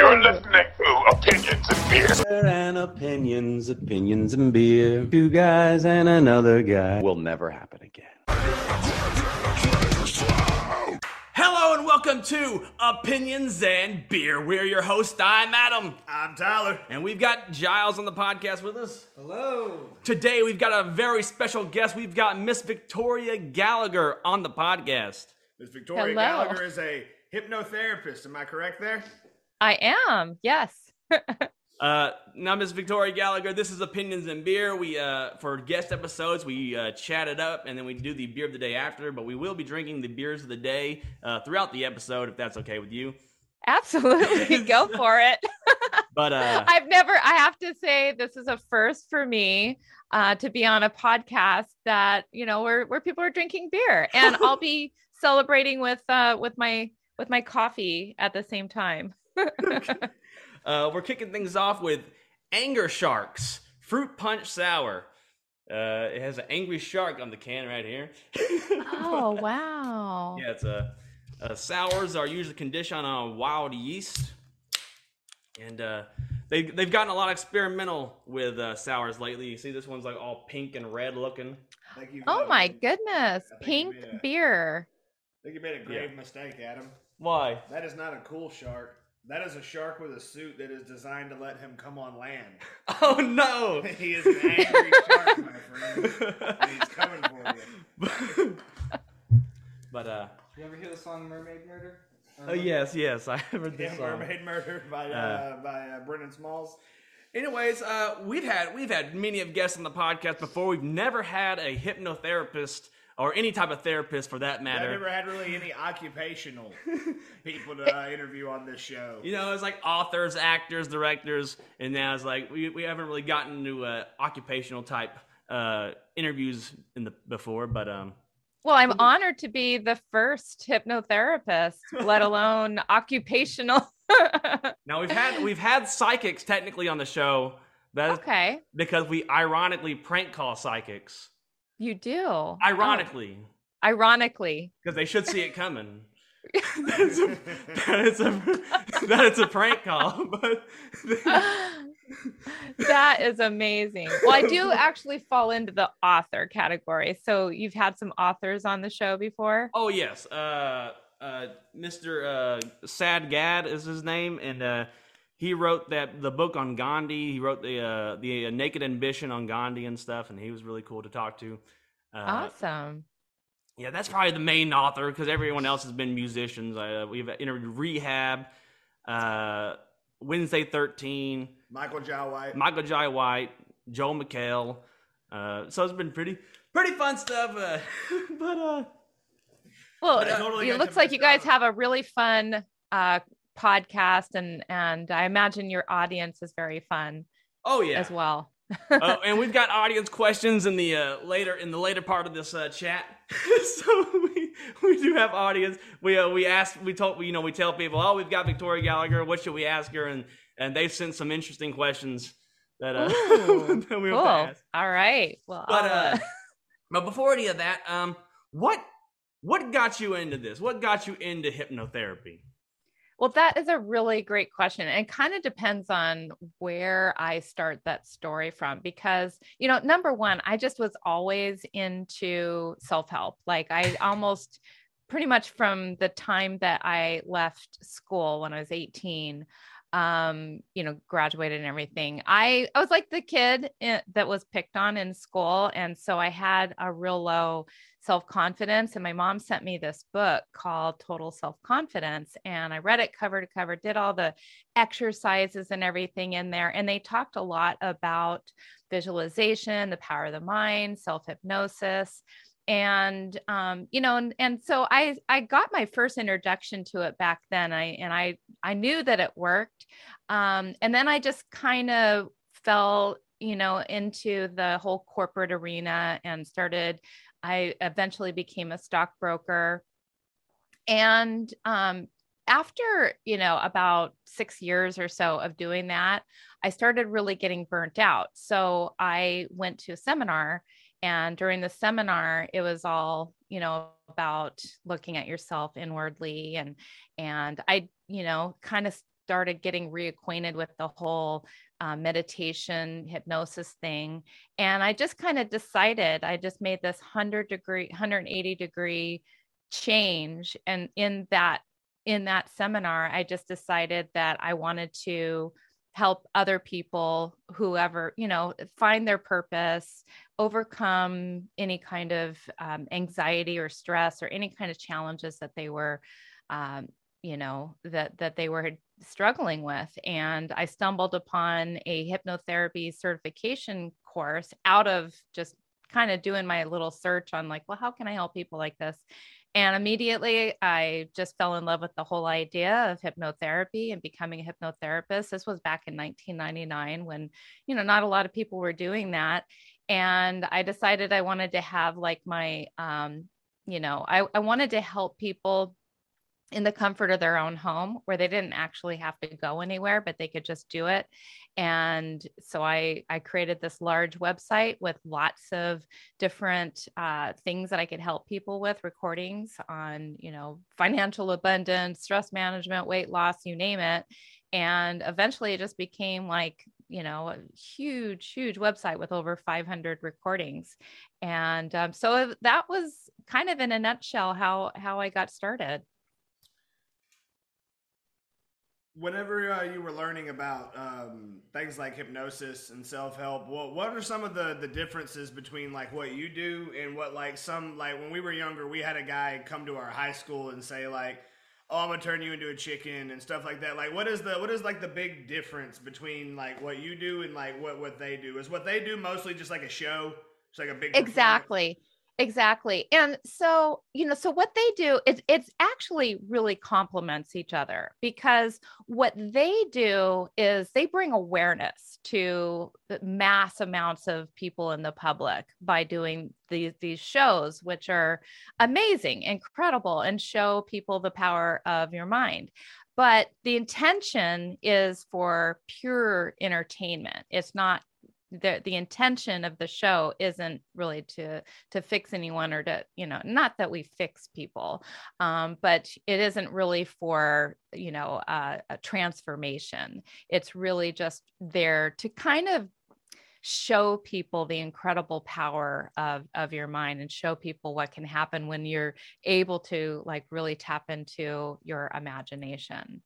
You're listening to Opinions and Beer. And opinions, opinions and beer. Two guys and another guy will never happen again. Hello and welcome to Opinions and Beer. We're your host. I'm Adam. I'm Tyler. And we've got Giles on the podcast with us. Hello. Today we've got a very special guest. We've got Miss Victoria Gallagher on the podcast. Miss Victoria Hello. Gallagher is a hypnotherapist. Am I correct there? I am. Yes. Uh, now, Miss Victoria Gallagher, this is Opinions and Beer. We uh, for guest episodes, we uh, chat it up, and then we do the beer of the day after. But we will be drinking the beers of the day uh, throughout the episode, if that's okay with you. Absolutely. Go for it. But uh, I've never, I have to say, this is a first for me uh, to be on a podcast that, you know, where, where people are drinking beer and I'll be celebrating with, uh, with my, with my coffee at the same time. Uh, we're kicking things off with Anger Sharks Fruit Punch Sour. Uh, it has an angry shark on the can right here. oh, wow. yeah, it's a, uh sours are usually conditioned on wild yeast, and uh, they they've gotten a lot experimental with uh, sours lately. You see, this one's like all pink and red looking. I think you've Oh made a- my goodness. Pink you- yeah. beer. I think you made a grave mistake, Adam. Why? That is not a cool shark. That is a shark with a suit that is designed to let him come on land. Oh no! he is an angry shark, my friend. And he's coming for you. but uh, You ever hear the song Mermaid Murder? oh yes, yes, I heard this Yeah, song. Mermaid Murder by uh, Uh, by uh, Brendon Smalls. Anyways, uh, we've had we've had many of guests on the podcast before. We've never had a hypnotherapist or any type of therapist for that matter. I've never had really any occupational people to uh, interview on this show. You know, it's like authors, actors, directors, and now it's like we, we haven't really gotten into uh, occupational type uh, interviews in the before. But um, Well, I'm honored to be the first hypnotherapist, let alone occupational. now we've had we've had psychics technically on the show. That is okay. because we ironically prank call psychics. You do. Oh, Ironically, ironically. because they should see it coming. that, it's a, that, it's a, that it's a prank call, but that is amazing. Well, I do actually fall into the author category. So you've had some authors on the show before. oh yes, uh, uh, Mr. Uh, Sad Gad is his name, and uh, he wrote that the book on Gandhi. He wrote the uh, the uh, Naked Ambition on Gandhi and stuff, and he was really cool to talk to. Uh, Awesome. Yeah, that's probably the main author because everyone else has been musicians. Uh, we've interviewed Rehab, uh, Wednesday Thirteen. Michael Jai White. Michael Jai White, Joel McHale. Uh, so it's been pretty pretty fun stuff. Uh, but uh, Well, I totally it looks like you guys out. have a really fun uh, podcast, and and I imagine your audience is very fun oh yeah, as well. uh, and we've got audience questions in the uh, later in the later part of this uh, chat. so we, we do have audience. We uh, we ask we told you know we tell people oh we've got Victoria Gallagher. What should we ask her? And and they've sent some interesting questions that uh Ooh, that we cool. want to ask. All right. Well, But I'll, uh, but before any of that, um, what what got you into this? What got you into hypnotherapy? Well, that is a really great question. And kind of depends on where I start that story from because, you know, number one, I just was always into self help. Like, I almost pretty much from the time that I left school when I was 18, um, you know, graduated and everything. I, I was like the kid i- that was picked on in school. And so I had a real low self confidence. And my mom sent me this book called Total Self Confidence. And I read it cover to cover, did all the exercises and everything in there. And they talked a lot about visualization, the power of the mind, self hypnosis. And um, you know, and, and so I I got my first introduction to it back then. I and I I knew that it worked. Um, and then I just kind of fell, you know, into the whole corporate arena and started I eventually became a stockbroker. And um, after, you know, about six years or so of doing that, I started really getting burnt out. So I went to a seminar. And during the seminar, it was all, you know, about looking at yourself inwardly. And, and I, you know, kind of started getting reacquainted with the whole uh, meditation hypnosis thing. And i just kind of decided i just made this 100 degree 180 degree change. And in that in that seminar i just decided that i wanted to help other people whoever you know find their purpose overcome any kind of um, anxiety or stress or any kind of challenges that they were um, you know that that they were struggling with and i stumbled upon a hypnotherapy certification course out of just kind of doing my little search on like well how can i help people like this? And immediately i just fell in love with the whole idea of hypnotherapy and becoming a hypnotherapist. This was back in 1999 when you know not a lot of people were doing that. And i decided i wanted to have like my um you know i, I wanted to help people in the comfort of their own home where they didn't actually have to go anywhere but they could just do it. And so i i created this large website with lots of different uh, things that i could help people with recordings on you know financial abundance stress management weight loss you name it. And eventually it just became like you know a huge huge website with over 500 recordings. And um, so that was kind of in a nutshell how how i got started whenever uh, you were learning about um, things like hypnosis and self-help what, what are some of the, the differences between like what you do and what like some like when we were younger we had a guy come to our high school and say like oh i'm gonna turn you into a chicken and stuff like that. Like what is the what is like the big difference between like what you do and like what what they do? Is what they do mostly just like a show? It's like a big exactly exactly. And so you know so what they do it's it's actually really complements each other because what they do is they bring awareness to mass amounts of people in the public by doing these these shows which are amazing incredible and show people the power of your mind. But the intention is for pure entertainment. It's not the the intention of the show isn't really to to fix anyone or to you know not that we fix people um, but it isn't really for you know uh, a transformation. It's really just there to kind of show people the incredible power of of your mind and show people what can happen when you're able to like really tap into your imagination.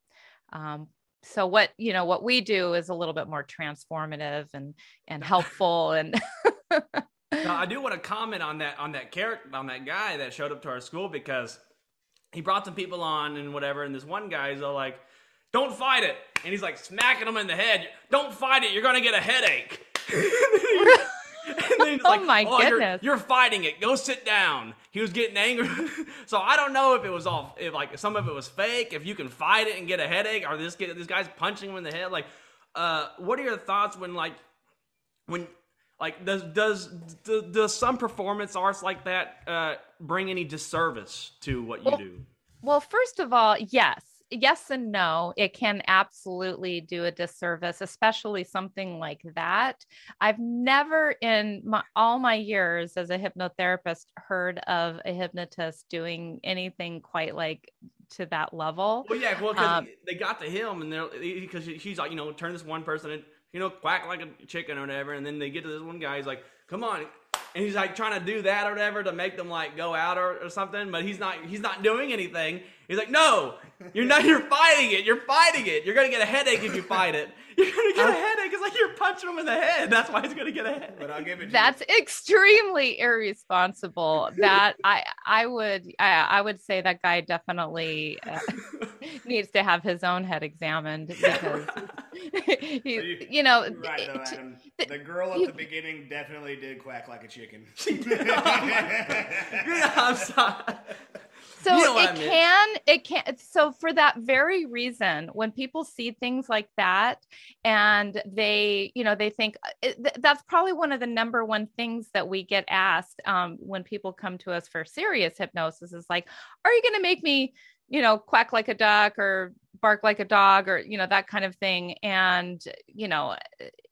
Um, so what you know what we do is a little bit more transformative and and helpful and now, I do want to comment on that on that character on that guy that showed up to our school because he brought some people on and whatever, and this one guy is all like, "Don't fight it," and he's like smacking him in the head. "Don't fight it, you're gonna get a headache." oh like, my oh, goodness! You're, you're, fighting it. Go sit down. He was getting angry, so I don't know if it was all, if like some of it was fake. If you can fight it and get a headache, or this this guy's punching him in the head. Like, uh, what are your thoughts when like when like does does does, does some performance arts like that uh, bring any disservice to what you well, do? Well, first of all, yes yes and no. It can absolutely do a disservice, especially something like that. I've never in my, all my years as a hypnotherapist heard of a hypnotist doing anything quite like to that level. Well, yeah, well, because um, they got to him and they're because he's like, you know, turn this one person and you know, quack like a chicken or whatever, and then they get to this one guy. He's like, come on, and he's like trying to do that or whatever to make them like go out or, or something, but he's not he's not doing anything. He's like, no, you're not. You're fighting it. You're fighting it. You're gonna get a headache if you fight it. You're gonna get a headache. It's like you're punching him in the head. That's why he's gonna get a headache. But I'll give it. That's you. That's extremely irresponsible. That I I would I, I would say that guy definitely uh, needs to have his own head examined because he, you, you know. Right though, Adam. The girl at you, the beginning definitely did quack like a chicken. I'm sorry. So you know it I mean. can, it can. So for that very reason, when people see things like that, and they, you know, they think uh, it, that's probably one of the number one things that we get asked um, when people come to us for serious hypnosis is like, "Are you going to make me?" you know quack like a duck or bark like a dog or you know that kind of thing and you know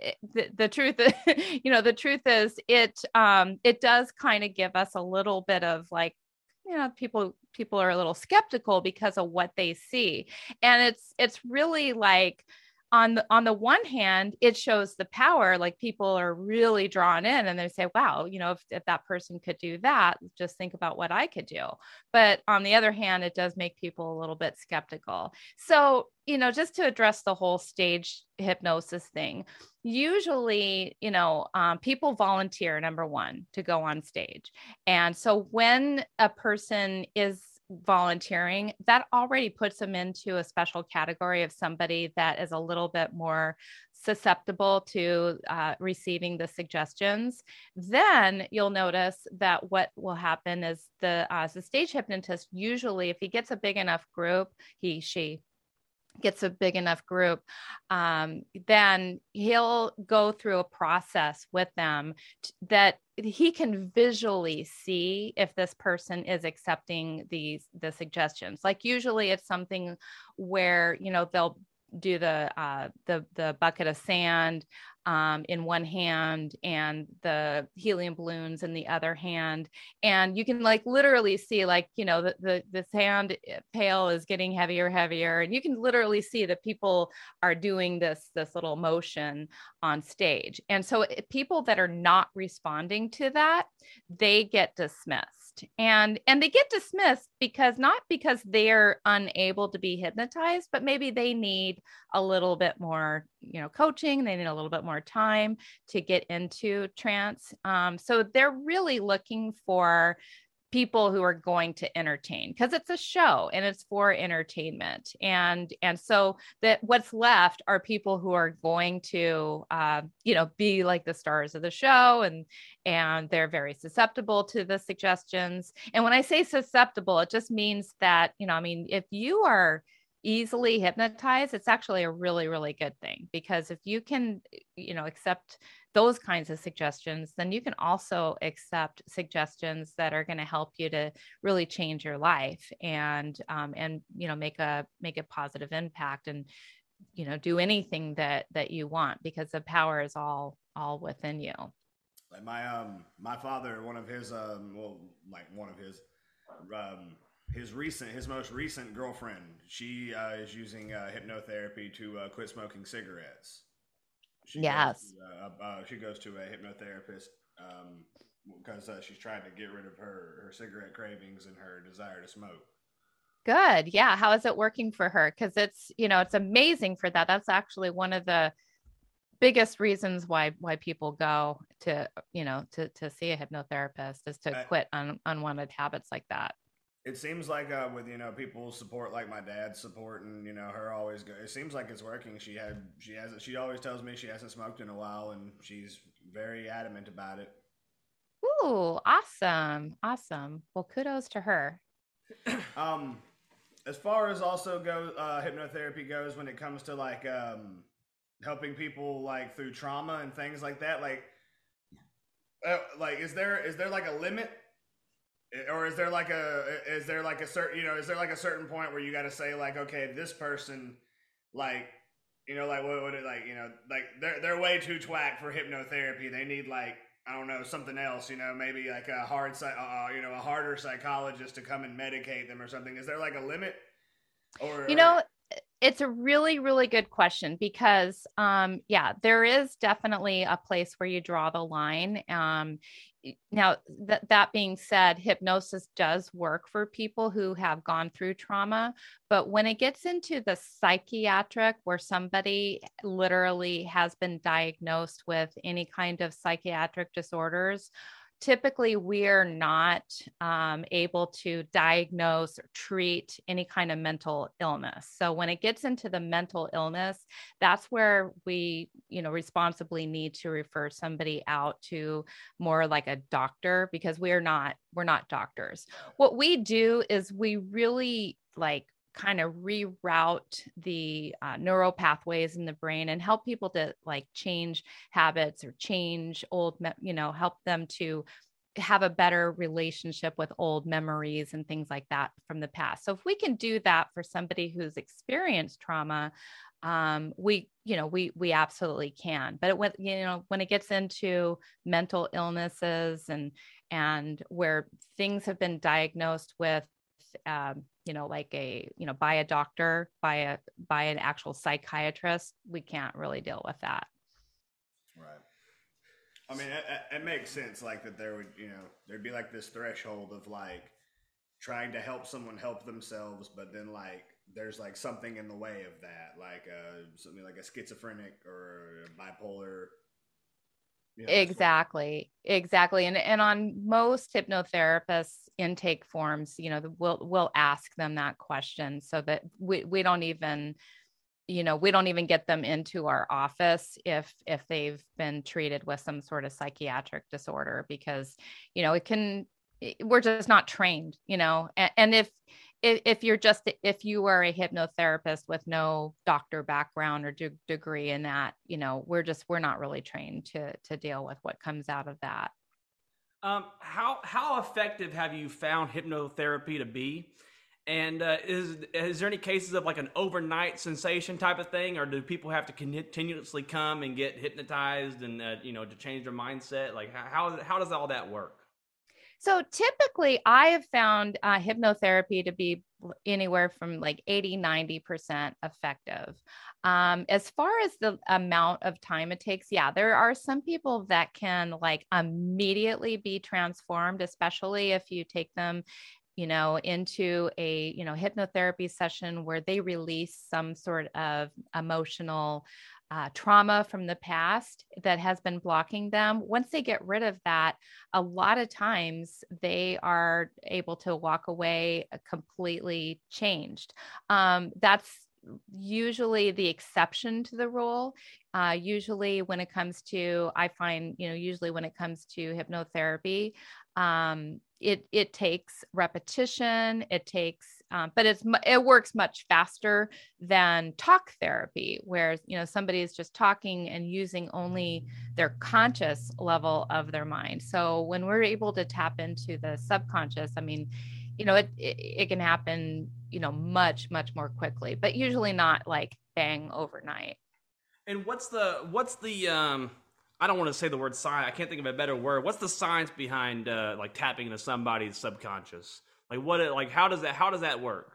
it, the, the truth you know the truth is it um it does kind of give us a little bit of like you know people people are a little skeptical because of what they see. And it's it's really like on the on the one hand it shows the power like people are really drawn in and they say wow you know if, if that person could do that just think about what i could do. But on the other hand it does make people a little bit skeptical. So you know just to address the whole stage hypnosis thing usually you know um, people volunteer number one to go on stage. And so when a person is volunteering, that already puts them into a special category of somebody that is a little bit more susceptible to uh, receiving the suggestions. Then you'll notice that what will happen is the, uh, the stage hypnotist usually, if he gets a big enough group, he, she, gets a big enough group, um, then he'll go through a process with them t- that he can visually see if this person is accepting these the suggestions. Like usually it's something where you know they'll do the uh, the the bucket of sand um, in one hand and the helium balloons in the other hand. And you can like literally see like you know the, the the sand eh, pail is getting heavier heavier. And you can literally see that people are doing this this little motion on stage. And so eh, people that are not responding to that they get dismissed dismissed. And and they get dismissed because not because they're unable to be hypnotized but maybe they need a little bit more you know coaching. They need a little bit more time to get into trance. Um, so they're really looking for people who are going to entertain because it's a show and it's for entertainment. And and so that what's left are people who are going to uh, you know be like the stars of the show and and they're very susceptible to the suggestions. And when i say susceptible it just means that you know i mean if you are easily hypnotized it's actually a really really good thing because if you can you know accept those kinds of suggestions, then you can also accept suggestions that are going to help you to really change your life and um, and you know make a make a positive impact and you know do anything that that you want because the power is all all within you. Like my um my father, one of his um well like one of his um his recent his most recent girlfriend she uh, is using uh, hypnotherapy to uh, quit smoking cigarettes she yes. Goes to, uh, uh, she goes to a hypnotherapist um, because uh, she's trying to get rid of her, her cigarette cravings and her desire to smoke. Good. Yeah. How is it working for her? Because it's, you know, it's amazing for that. That's actually one of the biggest reasons why why people go to you know to to see a hypnotherapist is to quit un, unwanted habits like that it seems like uh, with you know people's support, like my dad's support, and you know her always. Go, it seems like it's working. She had she has she always tells me she hasn't smoked in a while, and she's very adamant about it. Ooh, awesome, awesome. Well, kudos to her. um, as far as also go uh, hypnotherapy goes, when it comes to like um, helping people like through trauma and things like that, like. Uh, like is there is there like a limit or is there like a is there like a certain you know is there like a certain point where you got to say like okay this person like you know like what would it like you know like they're they're way too twack for hypnotherapy. They need like I don't know something else you know maybe like a hard uh, uh, you know a harder psychologist to come and medicate them or something. Is there like a limit? Or you know it's a really really good question because um yeah there is definitely a place where you draw the line. Um now that that being said hypnosis does work for people who have gone through trauma but when it gets into the psychiatric where somebody literally has been diagnosed with any kind of psychiatric disorders typically we're not um, able to diagnose or treat any kind of mental illness. So when it gets into the mental illness that's where we you know responsibly need to refer somebody out to more like a doctor because we're not we're not doctors. What we do is we really like kind of reroute the uh, neural pathways in the brain and help people to like change habits or change old you know help them to have a better relationship with old memories and things like that from the past. So if we can do that for somebody who's experienced trauma um, we you know we we absolutely can. But it, when you know when it gets into mental illnesses and and where things have been diagnosed with um, you know like a you know by a doctor by a by an actual psychiatrist we can't really deal with that Right. I mean, it, it- makes sense, like that there would, you know, there'd be like this threshold of like trying to help someone help themselves, but then like there's like something in the way of that, like uh, something like a schizophrenic or a bipolar. Exactly exactly and and on most hypnotherapists intake forms you know we'll we'll ask them that question so that we, we don't even you know we don't even get them into our office if if they've been treated with some sort of psychiatric disorder because you know it can we're just not trained you know and, and if if, if you're just if you are a hypnotherapist with no doctor background or de- degree in that you know we're just we're not really trained to to deal with what comes out of that Um, how how effective have you found hypnotherapy to be? And uh, is is there any cases of like an overnight sensation type of thing, or do people have to continuously come and get hypnotized and uh, you know to change their mindset? Like how how, how does all that work? So typically, I have found uh, hypnotherapy to be anywhere from like 80, 90% effective. Um, as far as the amount of time it takes, yeah, there are some people that can like immediately be transformed, especially if you take them you know into a you know hypnotherapy session where they release some sort of emotional uh, trauma from the past that has been blocking them. Once they get rid of that, a lot of times they are able to walk away completely changed. Um, that's usually the exception to the rule. Uh, usually, when it comes to, I find, you know, usually when it comes to hypnotherapy, um, it it takes repetition. It takes, um, but it's it works much faster than talk therapy, where you know somebody is just talking and using only their conscious level of their mind. So when we're able to tap into the subconscious, I mean, you know, it it, it can happen, you know, much much more quickly, but usually not like bang overnight. And what's the what's the um I don't want to say the word science. I can't think of a better word. What's the science behind uh, like tapping into somebody's subconscious? Like what it like how does that how does that work?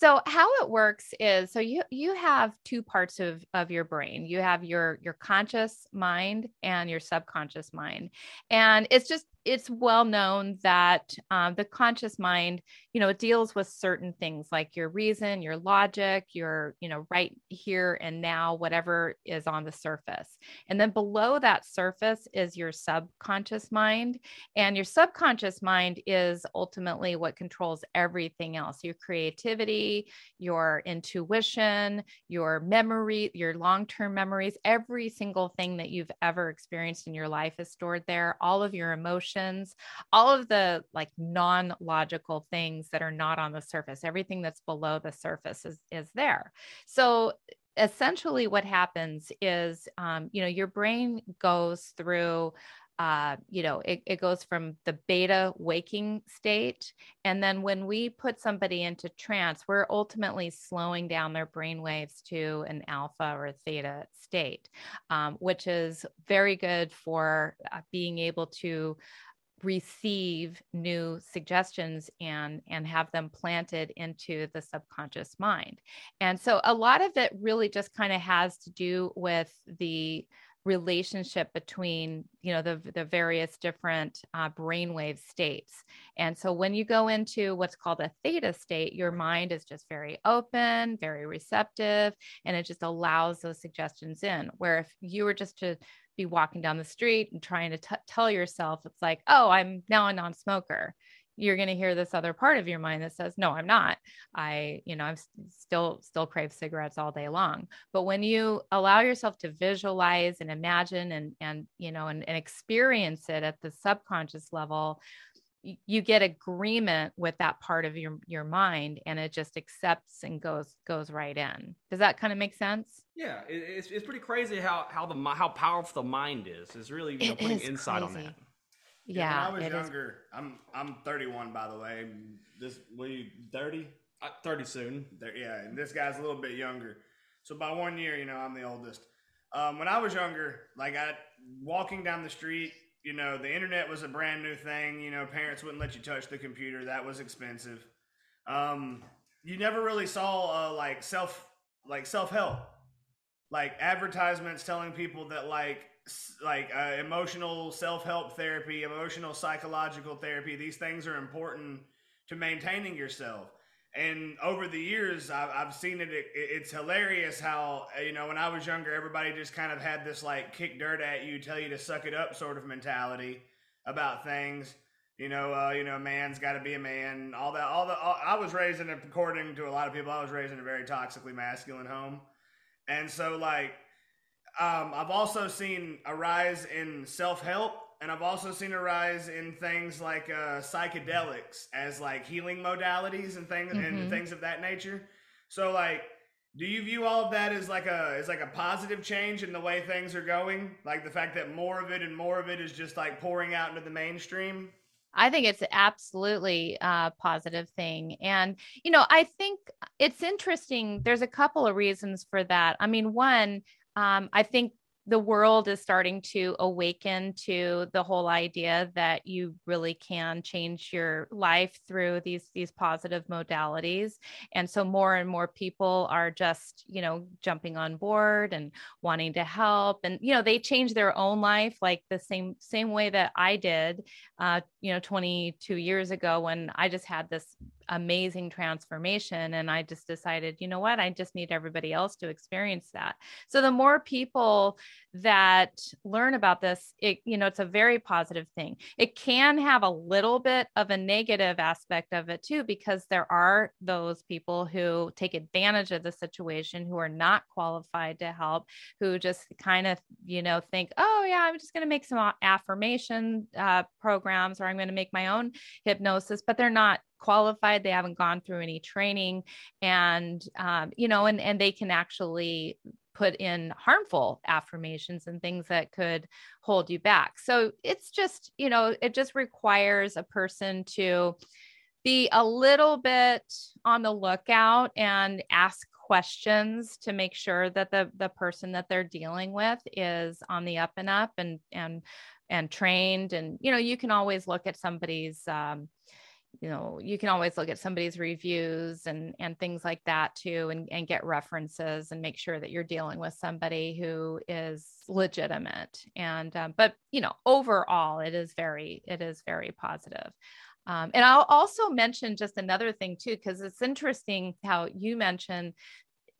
So how it works is so you you have two parts of of your brain. You have your your conscious mind and your subconscious mind, and it's just it's well known that um, the conscious mind, you know, it deals with certain things like your reason, your logic, your you know right here and now, whatever is on the surface, and then below that surface is your subconscious mind, and your subconscious mind is ultimately what controls everything else your creativity, your intuition, your memory, your long term memories, every single thing that you've ever experienced in your life is stored there, all of your emotions, all of the like non logical things that are not on the surface, everything that's below the surface is, is there. So essentially what happens is um, you know your brain goes through uh, you know, it, it goes from the beta waking state. And then when we put somebody into trance, we're ultimately slowing down their brain waves to an alpha or theta state, um, which is very good for uh, being able to receive new suggestions and and have them planted into the subconscious mind. And so a lot of it really just kind of has to do with the relationship between you know the the various different uh, brainwave states. And so when you go into what's called a theta state your mind is just very open very receptive and it just allows those suggestions in. Where if you were just to be walking down the street and trying to t- tell yourself it's like oh i'm now a non-smoker. You're going to hear this other part of your mind that says no i'm not. I you know i'm still still crave cigarettes all day long. But when you allow yourself to visualize and imagine and and you know and, and experience it at the subconscious level you get agreement with that part of your your mind and it just accepts and goes goes right in does that kind of make sense Yeah, it, it's it's pretty crazy how how the how powerful the mind is. It's really you know, putting is insight on that. yeah, when I was it is younger, I'm I'm 31 by the way. This we 30. Uh, Thirty soon. There, yeah, and this guy's a little bit younger. So by one year, you know, I'm the oldest. Um, when I was younger, like I walking down the street, you know, the internet was a brand new thing. You know, parents wouldn't let you touch the computer; that was expensive. Um, you never really saw uh, like self like self help, like advertisements telling people that like like uh, emotional self help therapy, emotional psychological therapy. These things are important to maintaining yourself. And over the years, I've, I've seen it, it. It's hilarious how you know when I was younger, everybody just kind of had this like kick dirt at you, tell you to suck it up sort of mentality about things. You know, uh, you know, man's got to be a man. All that, all the. All, I was raised in, according to a lot of people, I was raised in a very toxically masculine home, and so like, um, I've also seen a rise in self help and I've also seen a rise in things like uh, psychedelics as like healing modalities and things mm-hmm. and things of that nature. So like, do you view all of that as like a as like a positive change in the way things are going? Like the fact that more of it and more of it is just like pouring out into the mainstream. I think it's absolutely a positive thing. And, you know, I think it's interesting. There's a couple of reasons for that. I mean, one, um, I think the world is starting to awaken to the whole idea that you really can change your life through these these positive modalities. And so more and more people are just you know jumping on board and wanting to help. And you know they change their own life like the same same way that i did uh, you know 22 years ago when i just had this amazing transformation and i just decided you know what? I just need everybody else to experience that. So the more people that learn about this it you know it's a very positive thing. It can have a little bit of a negative aspect of it too because there are those people who take advantage of the situation who are not qualified to help who just kind of you know think oh yeah i'm just going to make some affirmation uh, programs or i'm going to make my own hypnosis but they're not qualified. They haven't gone through any training. And um, you know and and they can actually put in harmful affirmations and things that could hold you back. So it's just you know it just requires a person to be a little bit on the lookout and ask questions to make sure that the the person that they're dealing with is on the up and up and and and trained and you know you can always look at somebody's um, you know you can always look at somebody's reviews and and things like that too and, and get references and make sure that you're dealing with somebody who is legitimate. And um, but you know overall it is very it is very positive. Um, and I'll also mention just another thing too, because it's interesting how you mentioned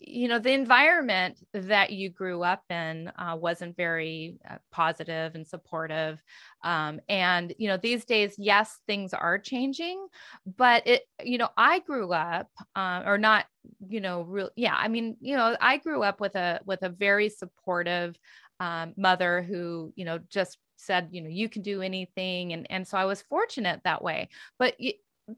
you know the environment that you grew up in uh, wasn't very uh, positive and supportive. Um, and you know these days yes things are changing but it you know i grew up uh, or not you know real yeah i mean you know i grew up with a with a very supportive um, mother who you know just said you know you can do anything and and so i was fortunate that way. But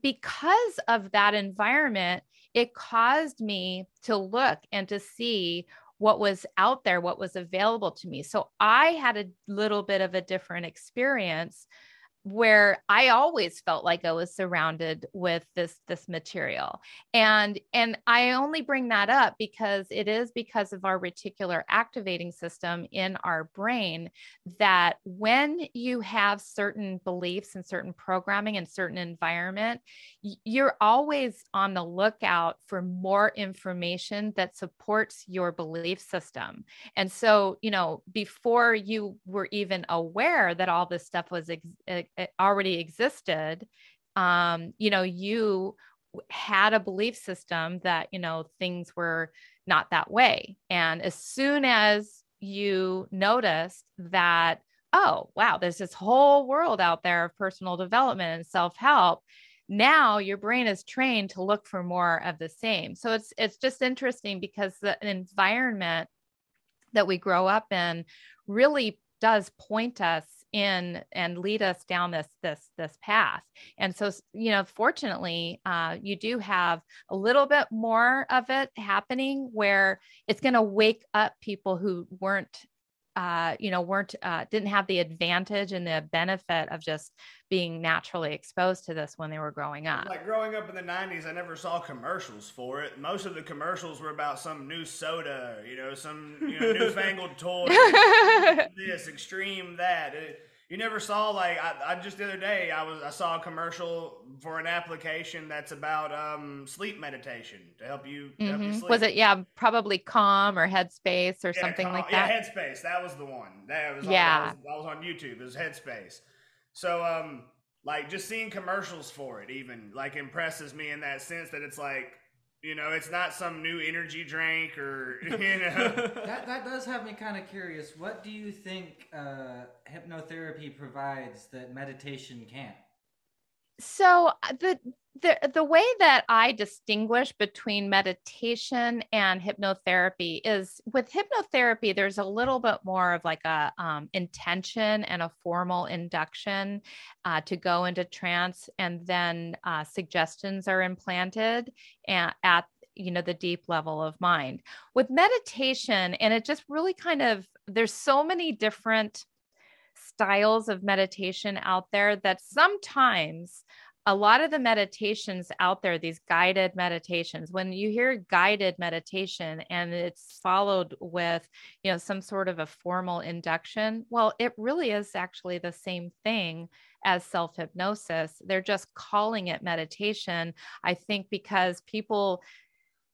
because of that environment it caused me to look and to see what was out there, what was available to me. So I had a little bit of a different experience where I always felt like I was surrounded with this this material. And and I only bring that up because it is because of our reticular activating system in our brain that when you have certain beliefs and certain programming and certain environment, you're always on the lookout for more information that supports your belief system. And so, you know, before you were even aware that all this stuff was ex- already existed um, you know you had a belief system that you know things were not that way. And as soon as you noticed that oh wow there's this whole world out there of personal development and self-help now your brain is trained to look for more of the same. So it's it's just interesting because the environment that we grow up in really does point us in and lead us down this this this path. And so you know fortunately uh, you do have a little bit more of it happening where it's going to wake up people who weren't uh, you know, weren't uh, didn't have the advantage and the benefit of just being naturally exposed to this when they were growing up. Like growing up in the '90s, I never saw commercials for it. Most of the commercials were about some new soda, you know, some you know, newfangled toy, this extreme that. It, You never saw like I, I just the other day I was I saw a commercial for an application that's about um sleep meditation to help you, to help you Mhm. sleep. Was it, yeah, probably Calm or Headspace or Yeah, something Calm- like that? Yeah, Headspace. That was the one. That was on, Yeah. that was, that was on YouTube. It was Headspace. So um like just seeing commercials for it even like impresses me in that sense that it's like you know it's not some new energy drink or you know That, that does have me kind of curious. What do you think uh, hypnotherapy provides that meditation can't? so uh, the the the way that I distinguish between meditation and hypnotherapy is with hypnotherapy, there's a little bit more of like a um, intention and a formal induction uh, to go into trance, and then uh, suggestions are implanted at, at you know the deep level of mind. With meditation, and it just really kind of there's so many different styles of meditation out there that sometimes a lot of the meditations out there, these guided meditations, when you hear guided meditation and it's followed with, you know, some sort of a formal induction, well, it really is actually the same thing as self hypnosis. They're just calling it meditation. I think because people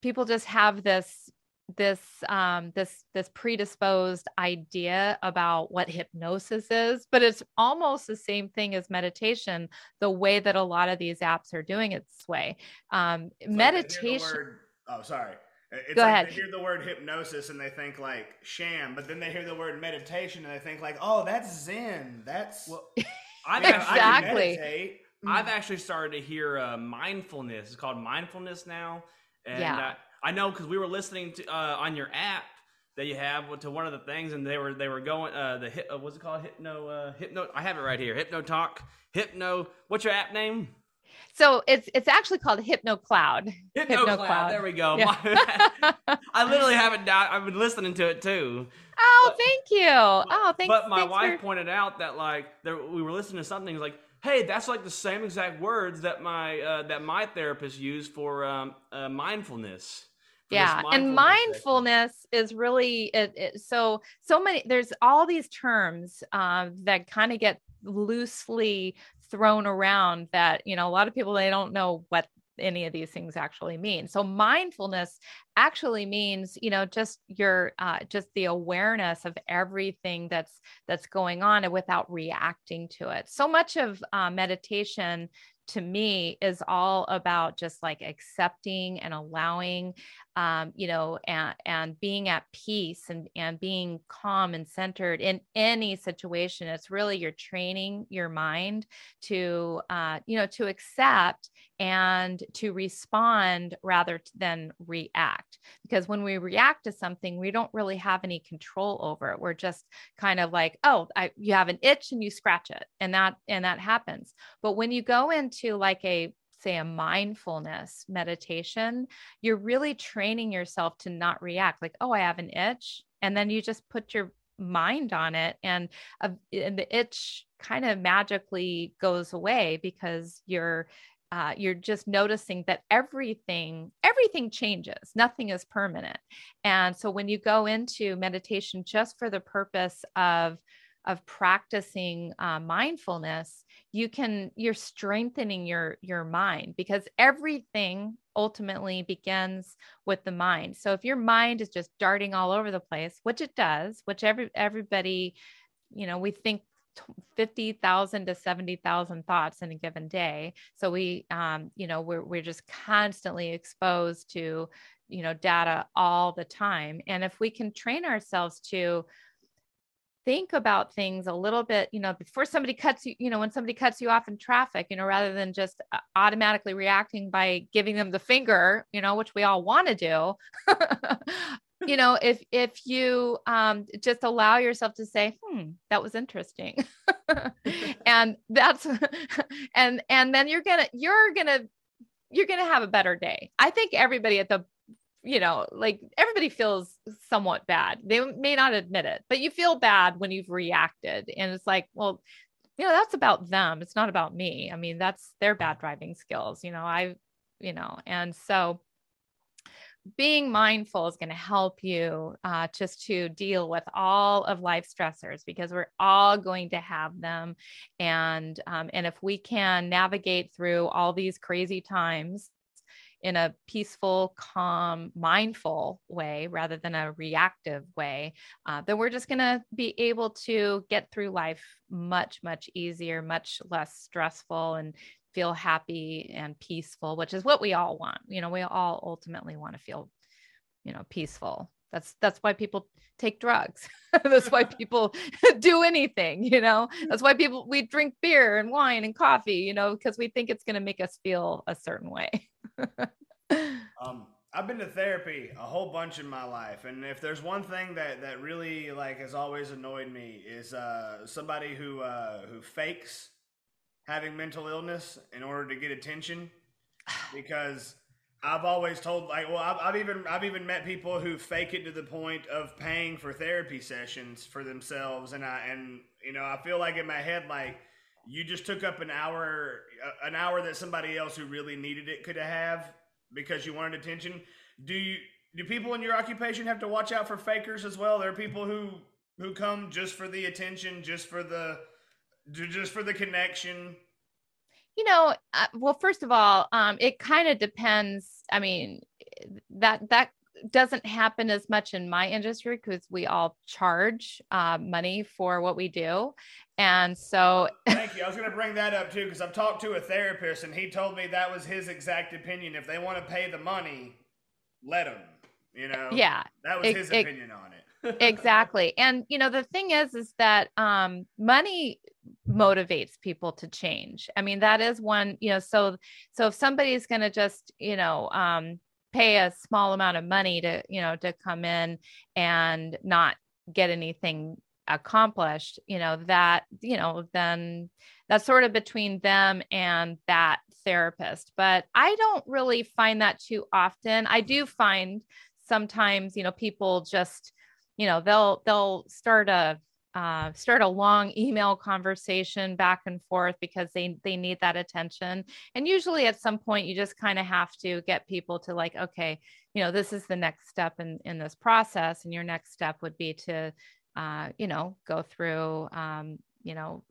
people just have this this um this this predisposed idea about what hypnosis is but it's almost the same thing as meditation the way that a lot of these apps are doing it this way um It's like they hear the meditation word- oh, sorry. It's Go like ahead. They hear the word hypnosis and they think like sham, but then they hear the word meditation and they think like, oh, that's Zen. That's Well, I've, Yeah, I can Exactly. meditate. I've actually started to hear uh, mindfulness. It's called mindfulness now, and Yeah. uh, I know because we were listening to uh, on your app that you have to one of the things, and they were they were going uh, the hip, uh, what's it called hypno uh, hypno. I have it right here. Hypno talk. Hypno. What's your app name? so it's it's actually called hypno cloud Hypno, Hypno Cloud. Cloud. There we go. Yeah. I literally haven't. Down, I've been listening to it too. oh thank you oh thanks But my thanks wife for- pointed out that like there, we were listening to something like, "Hey, that's like the same exact words that my uh, that my therapist used for um, uh, mindfulness." Yeah and mindfulness session." mindfulness is really it, it, so so many there's all these terms um, that kind of get loosely thrown around that you know a lot of people they don't know what any of these things actually mean so mindfulness actually means you know just your uh, just the awareness of everything that's that's going on and without reacting to it so much of uh, meditation to me is all about just like accepting and allowing um, you know and and being at peace and and being calm and centered in any situation it's really you're training your mind to uh, you know to accept and to respond rather than react. Because when we react to something we don't really have any control over it. We're just kind of like oh I, you have an itch and you scratch it and that and that happens. But when you go into like a say a mindfulness meditation you're really training yourself to not react like oh i have an itch and then you just put your mind on it and, uh, and the itch kind of magically goes away because you're uh, you're just noticing that everything everything changes nothing is permanent. And so when you go into meditation just for the purpose of of practicing uh, mindfulness you can you're strengthening your your mind because everything ultimately begins with the mind. So if your mind is just darting all over the place which it does which every everybody you know we think 50,000 to 70,000 thoughts in a given day. So we um you know we're we're just constantly exposed to you know data all the time. And if we can train ourselves to think about things a little bit you know before somebody cuts you you know when somebody cuts you off in traffic you know rather than just uh, automatically reacting by giving them the finger you know which we all want to do you know if if you um just allow yourself to say hmm that was interesting. And that's and and then you're gonna you're gonna you're gonna have a better day. I think everybody at the you know, like everybody feels somewhat bad. They may not admit it, but you feel bad when you've reacted. And it's like, well, you know, that's about them. It's not about me. I mean, that's their bad driving skills, you know, I, you know, and so being mindful is going to help you uh, just to deal with all of life stressors because we're all going to have them and um, and if we can navigate through all these crazy times in a peaceful, calm, mindful way rather than a reactive way, uh, then we're just going to be able to get through life much, much easier, much less stressful, and feel happy and peaceful, which is what we all want. You know, we all ultimately want to feel, you know, peaceful. That's that's why people take drugs. that's why people do anything, you know. That's why people we drink beer and wine and coffee, you know, because we think it's going to make us feel a certain way. um I've been to therapy a whole bunch in my life, and if there's one thing that, that really like has always annoyed me is uh, somebody who uh, who fakes having mental illness in order to get attention, because I've always told like well I've, I've, even I've even met people who fake it to the point of paying for therapy sessions for themselves, and I and you know I feel like in my head like you just took up an hour an hour that somebody else who really needed it could have because you wanted attention. Do you do people in your occupation have to watch out for fakers as well? There are people who who come just for the attention, just for the just for the connection. You know, uh, well, first of all, um, it kind of depends. I mean, that that doesn't happen as much in my industry because we all charge uh, money for what we do. And so, thank you. I was going to bring that up too because I've talked to a therapist and he told me that was his exact opinion. If they want to pay the money, let them. You know, yeah, that was it, his it, opinion on it. exactly. And you know, the thing is, is that um, money motivates people to change. I mean, that is one. You know, so so if somebody's going to just you know um, pay a small amount of money to you know to come in and not get anything accomplished you know that you know then that's sort of between them and that therapist. But i don't really find that too often. I do find sometimes you know people just you know they'll they'll start a uh, start a long email conversation back and forth because they they need that attention. And usually at some point you just kind of have to get people to like okay you know this is the next step in in this process and your next step would be to uh, you know go through um, you know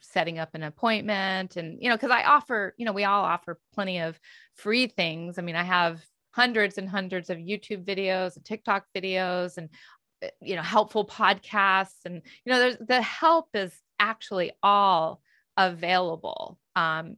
setting up an appointment. And you know because i offer you know we all offer plenty of free things. I mean i have hundreds and hundreds of YouTube videos and TikTok videos and you know helpful podcasts and you know there's the help is actually all available um,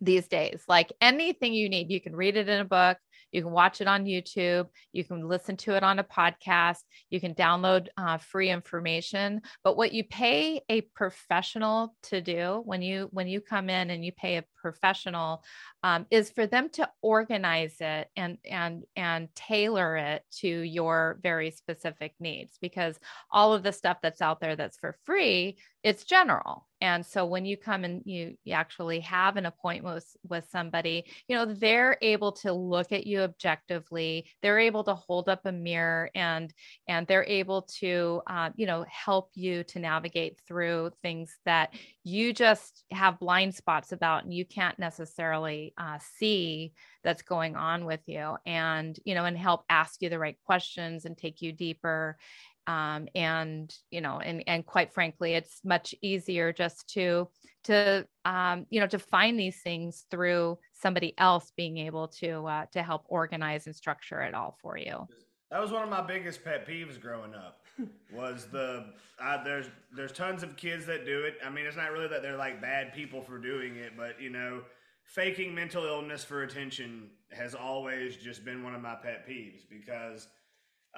these days. Like anything you need you can read it in a book you can watch it on YouTube. You can listen to it on a podcast. You can download uh, free information. But what you pay a professional to do when you when you come in and you pay a professional um, is for them to organize it and and and tailor it to your very specific needs because all of the stuff that's out there that's for free it's general and so when you come and you, you actually have an appointment with, with somebody you know they're able to look at you objectively. They're able to hold up a mirror and and they're able to uh, you know help you to navigate through things that you just have blind spots about and you can't necessarily uh, see that's going on with you and you know and help ask you the right questions and take you deeper um, and you know and and quite frankly it's much easier just to to um, you know to find these things through somebody else being able to uh, to help organize and structure it all for you that was one of my biggest pet peeves growing up was the uh, there's there's tons of kids that do it. I mean, it's not really that they're like bad people for doing it, but you know, faking mental illness for attention has always just been one of my pet peeves because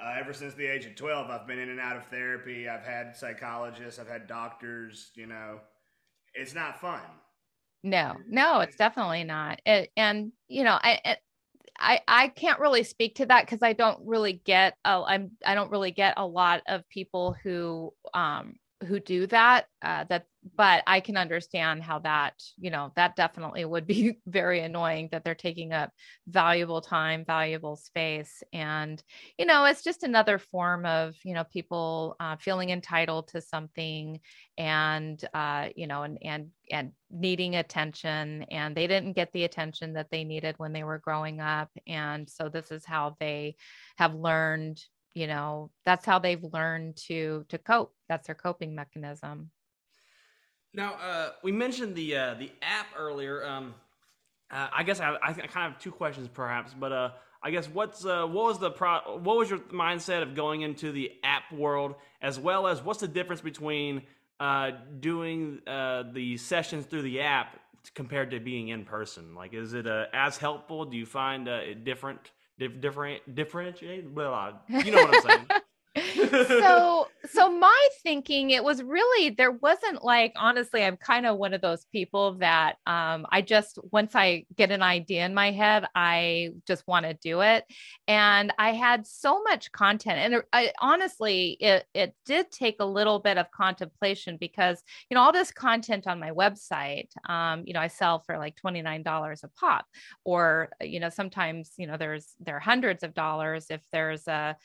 uh, ever since the age of 12, I've been in and out of therapy. I've had psychologists, I've had doctors. You know, it's not fun. No, no, it's definitely not. It, and you know, I, I I can't really speak to that because I don't really get a, I'm I don't really get a lot of people who um who do that uh, that but i can understand how that you know that definitely would be very annoying that they're taking up valuable time valuable space. And you know it's just another form of you know people uh, feeling entitled to something and uh, you know and and and needing attention. And they didn't get the attention that they needed when they were growing up. And so this is how they have learned you know that's how they've learned to to cope. That's their coping mechanism. Now uh, we mentioned the uh, the app earlier. Um, uh, i guess I, I kind of have two questions perhaps but uh, i guess what's uh, what was the pro- what was your mindset of going into the app world as well as what's the difference between uh, doing uh, the sessions through the app compared to being in person? Like is it uh, as helpful? Do you find it different different differentiate well you know what i'm saying so so my thinking it was really there wasn't like honestly i'm kind of one of those people that um i just once i get an idea in my head i just want to do it. And i had so much content and I, honestly it it did take a little bit of contemplation because you know all this content on my website um you know i sell for like $29 a pop or you know sometimes you know there's there are hundreds of dollars if there's a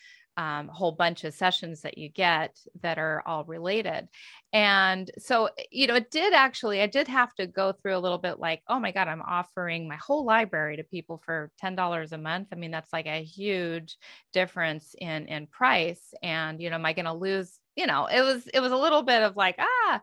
um, whole bunch of sessions that you get that are all related. And so, you know, it did actually, I did have to go through a little bit like, oh my God, I'm offering my whole library to people for $10 a month. I mean, that's like a huge difference in, in price. And, you know, am I going to lose you know it was it was a little bit of like ah.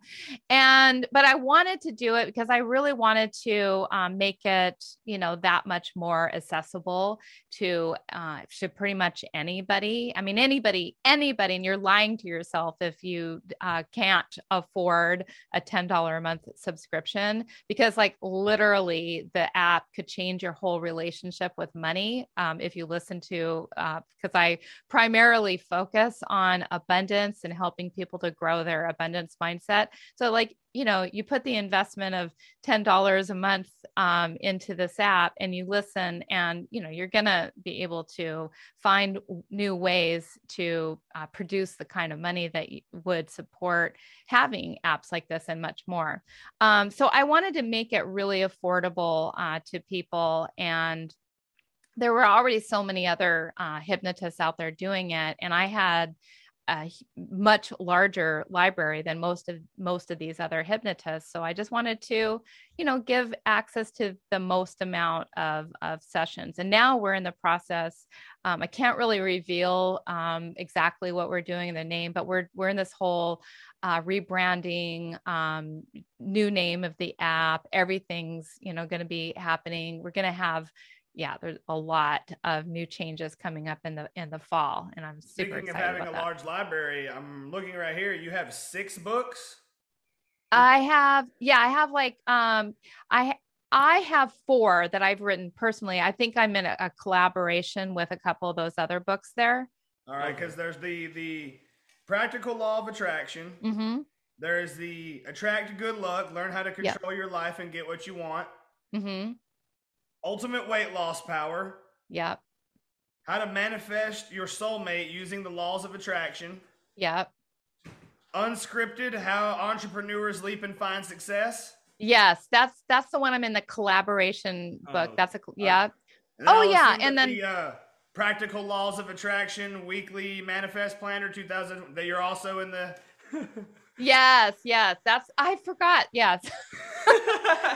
And but i wanted to do it because i really wanted to um, make it you know that much more accessible to uh, to pretty much anybody. I mean anybody anybody and you're lying to yourself if you uh, can't afford a $10 a month subscription because like literally the app could change your whole relationship with money um, if you listen to because uh, i primarily focus on abundance and helping people to grow their abundance mindset. So, like, you know, you put the investment of $10 a month um, into this app and you listen, and, you know, you're going to be able to find new ways to uh, produce the kind of money that would support having apps like this and much more. Um, so, I wanted to make it really affordable uh, to people and there were already so many other uh, hypnotists out there doing it and i had a much larger library than most of most of these other hypnotists. So i just wanted to you know give access to the most amount of, of sessions. And now we're in the process um, i can't really reveal um, exactly what we're doing in the name but we're we're in this whole uh, rebranding um, new name of the app. Everything's you know going to be happening. We're going to have yeah, there's a lot of new changes coming up in the in the fall, and I'm super Speaking excited. of having a that. large library, I'm looking right here. You have six books. I have, yeah, I have like, um, I I have four that I've written personally. I think I'm in a, a collaboration with a couple of those other books there. All right, because there's the the practical law of attraction. Mm-hmm. There's the attract good luck, learn how to control your life and get what you want. Mm-hmm. Ultimate weight loss power. Yep. How to manifest your soulmate using the laws of attraction. Yep. Unscripted, how entrepreneurs leap and find success. Yes, that's that's the one I'm in the collaboration book. Oh, that's a yeah. And Oh, yeah, and then- the, uh, practical laws of attraction weekly manifest planner 2000 that you're also in the Yes, yes. That's I forgot. Yes.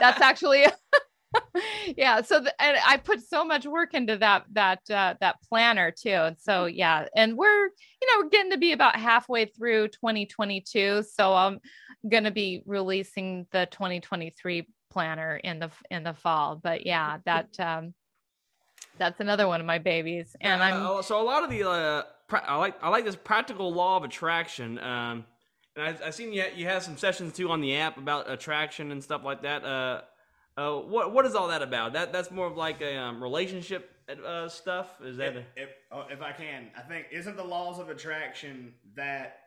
that's actually yeah so the, and i put so much work into that that uh, that planner too and so yeah and we're you know we're getting to be about halfway through 2022 so i'm going to be releasing the 2023 planner in the in the fall but yeah that um that's another one of my babies and i'm Uh, so a lot of the uh, pra- I like I like this practical law of attraction. Um, and I, I seen you you have some sessions too on the app about attraction and stuff like that. Uh, uh, what what is all that about? That that's more of like a um, relationship uh, stuff. Is that? if, if, oh, if I can, I think isn't the laws of attraction that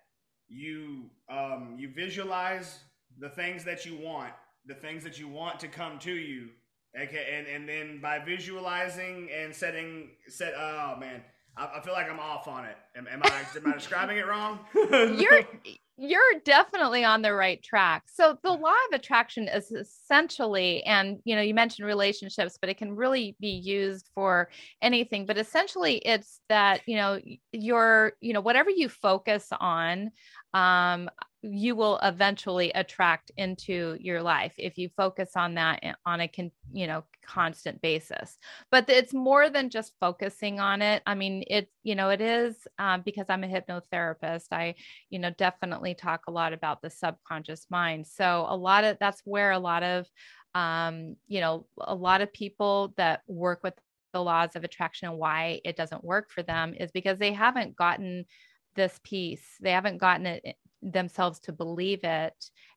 you um, you visualize the things that you want, the things that you want to come to you, okay, and and then by visualizing and setting set. Oh man, I, I feel like I'm off on it. Am, am I am I describing it wrong? you're you're definitely on the right track. So the law of attraction is essentially, and you know, you mentioned relationships, but it can really be used for anything. But essentially, it's that you know, your, you know, whatever you focus on, um, you will eventually attract into your life if you focus on that on a con, you know constant basis. But it's more than just focusing on it. I mean it you know it is um, because i'm a hypnotherapist i you know definitely talk a lot about the subconscious mind. So a lot of that's where a lot of um, you know a lot of people that work with the laws of attraction and why it doesn't work for them is because they haven't gotten this piece they haven't gotten it themselves to believe it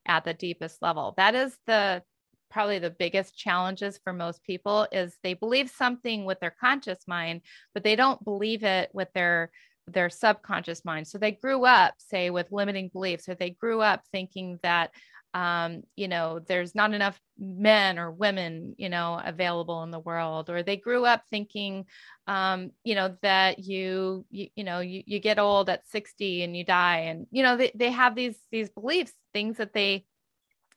at the deepest level. That is the probably the biggest challenges for most people is they believe something with their conscious mind but they don't believe it with their their subconscious mind so they grew up say with limiting beliefs or they grew up thinking that um, you know, there's not enough men or women, you know, available in the world, or they grew up thinking, um, you know, that you, you, you know, you, you get old at 60 and you die. And, you know, they, they have these, these beliefs, things that they,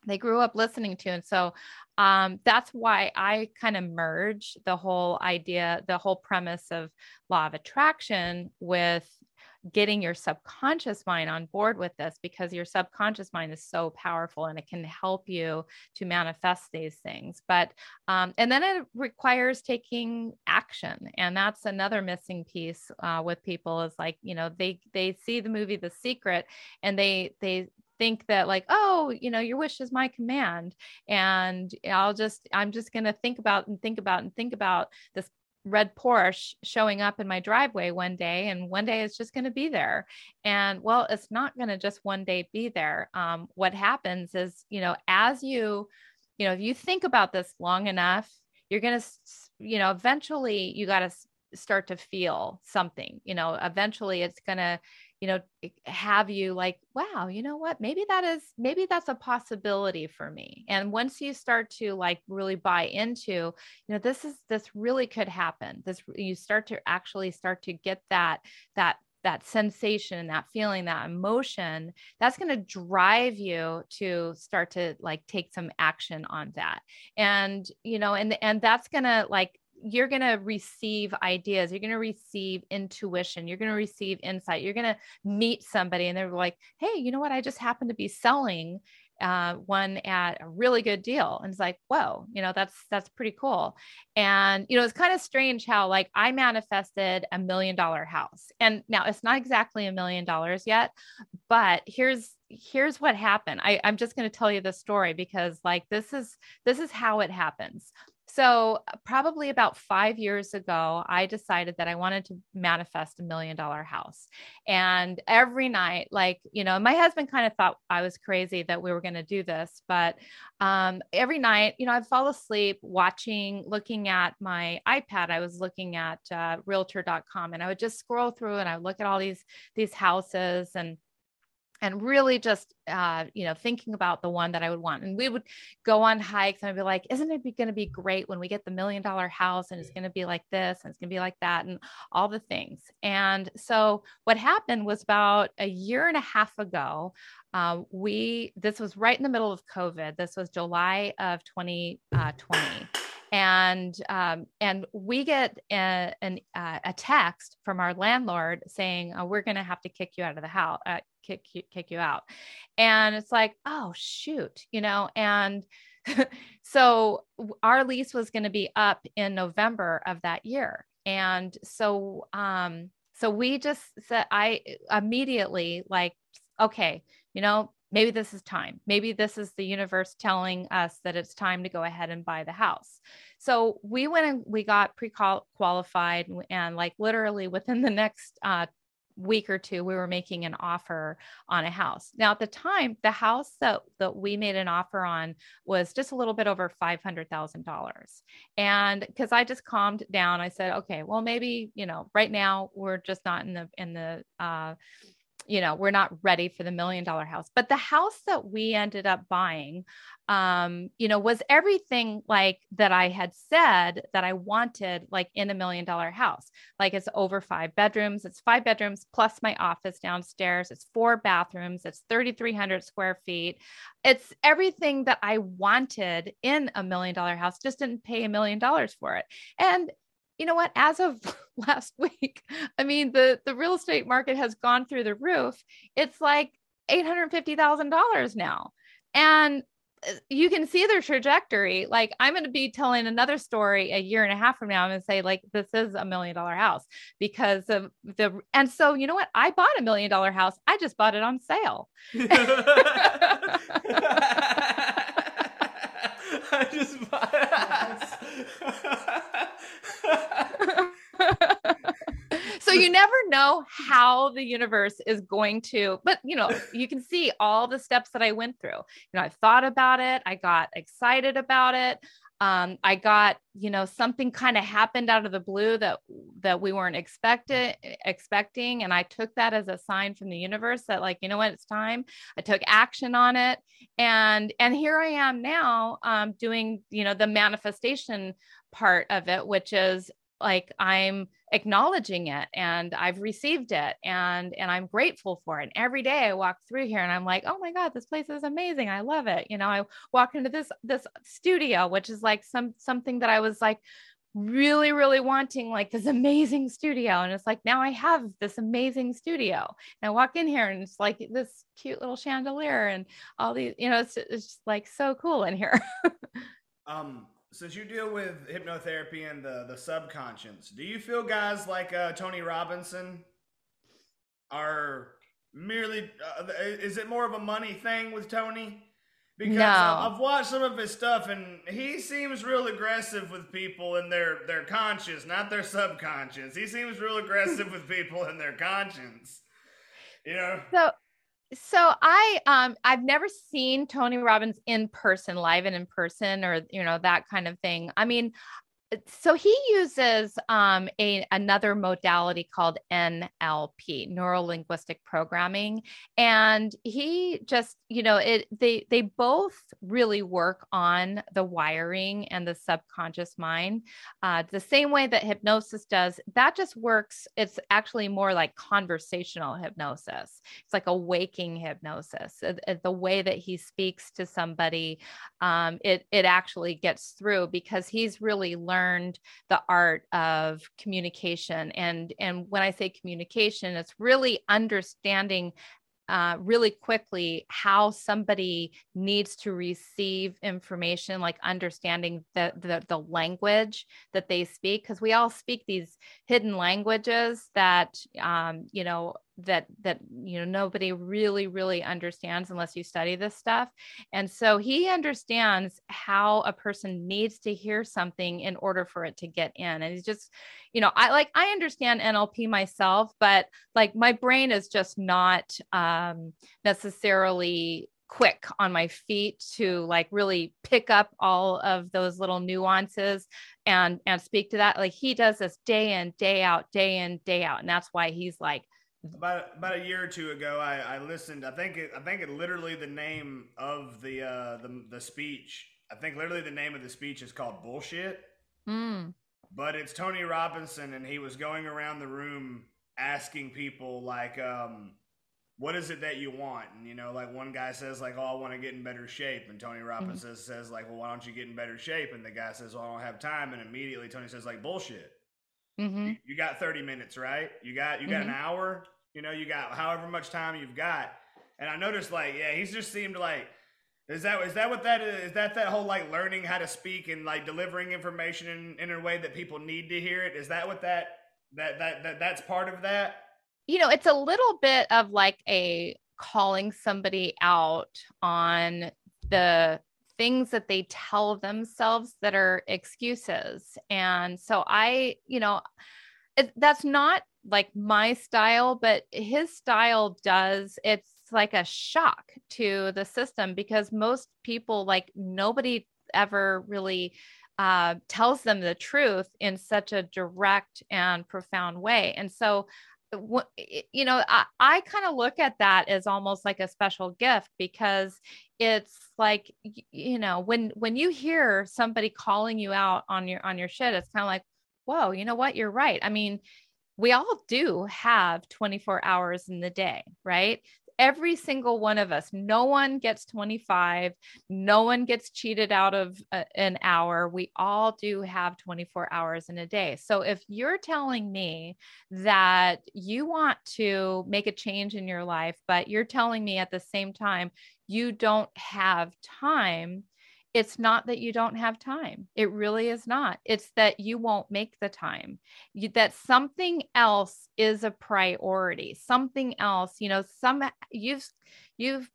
they grew up listening to. And so um, that's why I kind of merge the whole idea, the whole premise of law of attraction with getting your subconscious mind on board with this because your subconscious mind is so powerful and it can help you to manifest these things. But um, and then it requires taking action and that's another missing piece uh, with people is like you know they they see the movie the secret and they they think that like oh you know your wish is my command and i'll just i'm just going to think about and think about and think about this red Porsche showing up in my driveway one day, and one day it's just going to be there. And well, it's not going to just one day be there. Um, what happens is, you know, as you, you know, if you think about this long enough, you're going to, you know, eventually you got to start to feel something, you know, eventually it's going to, you know have you like wow you know what? Maybe that is maybe that's a possibility for me. And once you start to like really buy into you know this is this really could happen. This you start to actually start to get that that that sensation that feeling that emotion that's going to drive you to start to like take some action on that. And you know and and that's going to like you're going to receive ideas you're going to receive intuition you're going to receive insight you're going to meet somebody and they're like hey you know what? I just happen to be selling uh, one at a really good deal. And it's like whoa you know that's that's pretty cool. And you know it's kind of strange how like i manifested a million dollar house. And now it's not exactly a million dollars yet but here's here's what happened. I, i'm just going to tell you the story because like this is this is how it happens so, uh, probably about five years ago, I decided that I wanted to manifest a million dollar house. And every night, like, you know, my husband kind of thought I was crazy that we were going to do this. But um, every night, you know, I'd fall asleep watching, looking at my iPad. I was looking at uh, realtor.com and I would just scroll through and I would look at all these, these houses and and really just uh, you know thinking about the one that i would want. And we would go on hikes and i'd be like isn't it going to be great when we get the million dollar house and it's going to be like this and it's going to be like that and all the things. And so what happened was about a year and a half ago uh, we this was right in the middle of covid. This was july of 2020 uh, and um, and we get a, an, uh, a text from our landlord saying oh, we're going to have to kick you out of the house uh, kick kick you out. And it's like oh shoot you know? And so our lease was going to be up in november of that year. And so um so we just said i immediately like okay you know maybe this is time. Maybe this is the universe telling us that it's time to go ahead and buy the house. So we went and we got pre qualified, and like literally within the next uh, week or two, we were making an offer on a house. Now, at the time, the house that, that we made an offer on was just a little bit over $500,000. And because I just calmed down, I said, okay, well, maybe, you know, right now we're just not in the, in the, uh, you know, we're not ready for the million dollar house. But the house that we ended up buying, um, you know, was everything like that I had said that I wanted, like in a million dollar house. Like it's over five bedrooms, it's five bedrooms plus my office downstairs, it's four bathrooms, it's 3,300 square feet. It's everything that I wanted in a million dollar house, just didn't pay a million dollars for it. And you know what as of last week i mean the the real estate market has gone through the roof. It's like $850,000 now. And uh, you can see their trajectory. Like i'm going to be telling another story a year and a half from now i'm going to say like this is a million dollar house because of the and so you know what i bought a million dollar house i just bought it on sale. I just so you never know how the universe is going to but you know you can see all the steps that i went through. You know i thought about it i got excited about it um, i got you know something kind of happened out of the blue that that we weren't expected expecting and i took that as a sign from the universe that like you know what? It's time. I took action on it and and here i am now um, doing you know the manifestation part of it which is like i'm acknowledging it and i've received it and and i'm grateful for it. And every day i walk through here and i'm like oh my god this place is amazing. I love it. You know i walk into this this studio which is like some something that i was like really really wanting like this amazing studio. And it's like now i have this amazing studio. And i walk in here and it's like this cute little chandelier and all these you know it's, it's just like so cool in here. Um since you deal with hypnotherapy and the, the subconscious, do you feel guys like uh, Tony Robinson are merely, uh, is it more of a money thing with Tony? Because No. I've watched some of his stuff and he seems real aggressive with people in their, their conscious, not their subconscious. He seems real aggressive with people in their conscience. You know? so so i um i've never seen tony robbins in person live and in person or you know that kind of thing. I mean so he uses um, a another modality called NLP, neuro linguistic programming, and he just you know it they they both really work on the wiring and the subconscious mind, uh, the same way that hypnosis does. That just works. It's actually more like conversational hypnosis. It's like a waking hypnosis. Uh, uh, The way that he speaks to somebody, um, it it actually gets through because he's really learned the art of communication. And and when i say communication it's really understanding uh, really quickly how somebody needs to receive information, like understanding the the, the language that they speak, because we all speak these hidden languages that um, you know that that you know nobody really really understands unless you study this stuff. And so he understands how a person needs to hear something in order for it to get in. And he's just you know i like i understand nlp myself but like my brain is just not um necessarily quick on my feet to like really pick up all of those little nuances and and speak to that. Like he does this day in day out day in day out. And that's why he's like About about a year or two ago, I, I listened. I think it, I think it literally the name of the uh, the the speech. I think literally the name of the speech is called bullshit. mm, But it's Tony Robinson, and he was going around the room asking people like, um, "What is it that you want?" And you know, like one guy says like, "Oh, I want to get in better shape," and Tony Robinson says like, "Well, why don't you get in better shape?" And the guy says, "Well, I don't have time," and immediately Tony says like, "Bullshit." Hmm You- You got 30 minutes, right? You got you got an hour. You know, you got however much time you've got. And I noticed, like, yeah, he's just seemed like. Is that is that what that is? Is that that whole like learning how to speak and like delivering information in, in a way that people need to hear it? Is that what that that that, that that's part of that? you know, it's a little bit of like a calling somebody out on the things that they tell themselves that are excuses. And so I, you know, it, that's not like my style, but his style does, it's like a shock to the system because most people, like nobody ever really uh, tells them the truth in such a direct and profound way. And so you know i, I kind of look at that as almost like a special gift because it's like you know when when you hear somebody calling you out on your on your shit it's kind of like whoa you know what? You're right. I mean we all do have 24 hours in the day right every single one of us. No one gets 25 no one gets cheated out of a, an hour. We all do have 24 hours in a day. So if you're telling me that you want to make a change in your life but you're telling me at the same time you don't have time it's not that you don't have time. It really is not. It's that you won't make the time. You, that something else is a priority. Something else, you know, some you've you've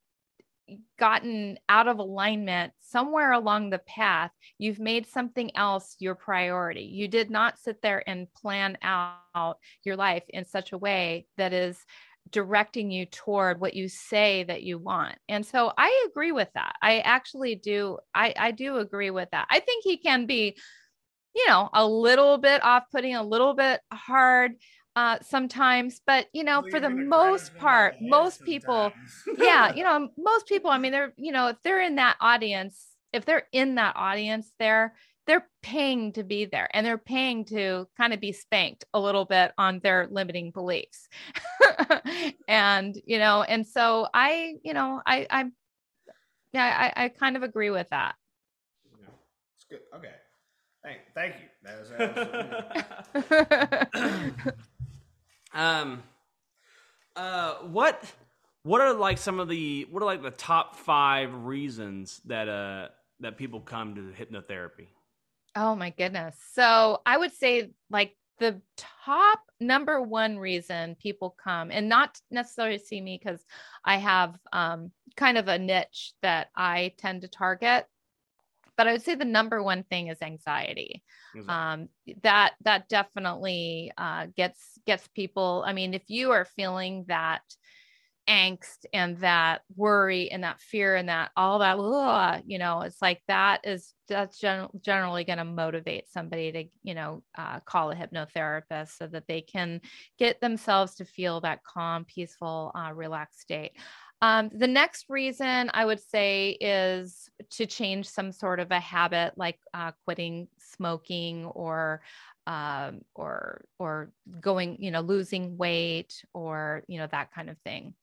gotten out of alignment somewhere along the path. You've made something else your priority. You did not sit there and plan out your life in such a way that is directing you toward what you say that you want. And so I agree with that. I actually do. I, I do agree with that. I think he can be, you know, a little bit off putting, a little bit hard uh, sometimes, but you know, for the most part, most people, yeah, you know, most people, I mean, they're, you know, if they're in that audience, if they're in that audience there, they're paying to be there and they're paying to kind of be spanked a little bit on their limiting beliefs and you know and so i you know i i yeah i, I kind of agree with that Yeah, it's good. Okay. Thank, thank you. That was, that was um, uh, what what are like some of the what are like the top five reasons that uh that people come to hypnotherapy? Oh my goodness. So i would say like the top number one reason people come and not necessarily see me because i have um, kind of a niche that i tend to target but i would say the number one thing is anxiety. Um, that that definitely uh, gets gets people i mean if you are feeling that angst and that worry and that fear and that all that ugh, you know it's like that is that's gen- generally going to motivate somebody to you know uh, call a hypnotherapist so that they can get themselves to feel that calm peaceful uh, relaxed state. Um, the next reason I would say is to change some sort of a habit like uh, quitting smoking or um, or or going, you know, losing weight or you know that kind of thing.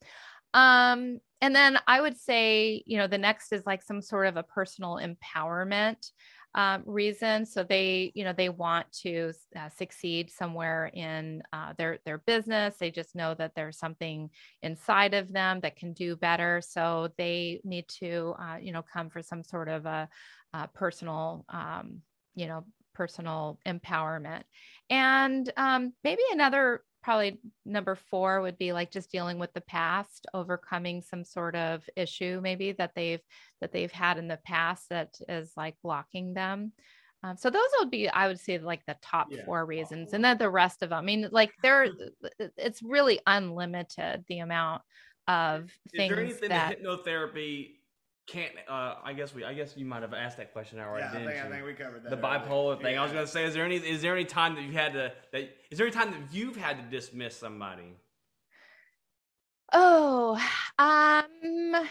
Um, and then I would say, you know, the next is like some sort of a personal empowerment um, reason. So they, you know, they want to uh, succeed somewhere in uh, their their business. They just know that there's something inside of them that can do better. So they need to, uh, you know, come for some sort of a, a personal, um, you know, personal empowerment. And um, maybe another probably number four would be like just dealing with the past overcoming some sort of issue maybe that they've that they've had in the past that is like blocking them um, so those would be i would say like the top Yeah. four reasons and then the rest of them i mean like there it's really unlimited the amount of Is things there anything that that hypnotherapy can't? Uh, I guess we. I guess you might have asked that question already. yeah, I didn't think, I think we covered that. the earlier. bipolar thing. I was gonna say, is there any is there any time that you had to that is there any time that you've had to dismiss somebody? Oh, um,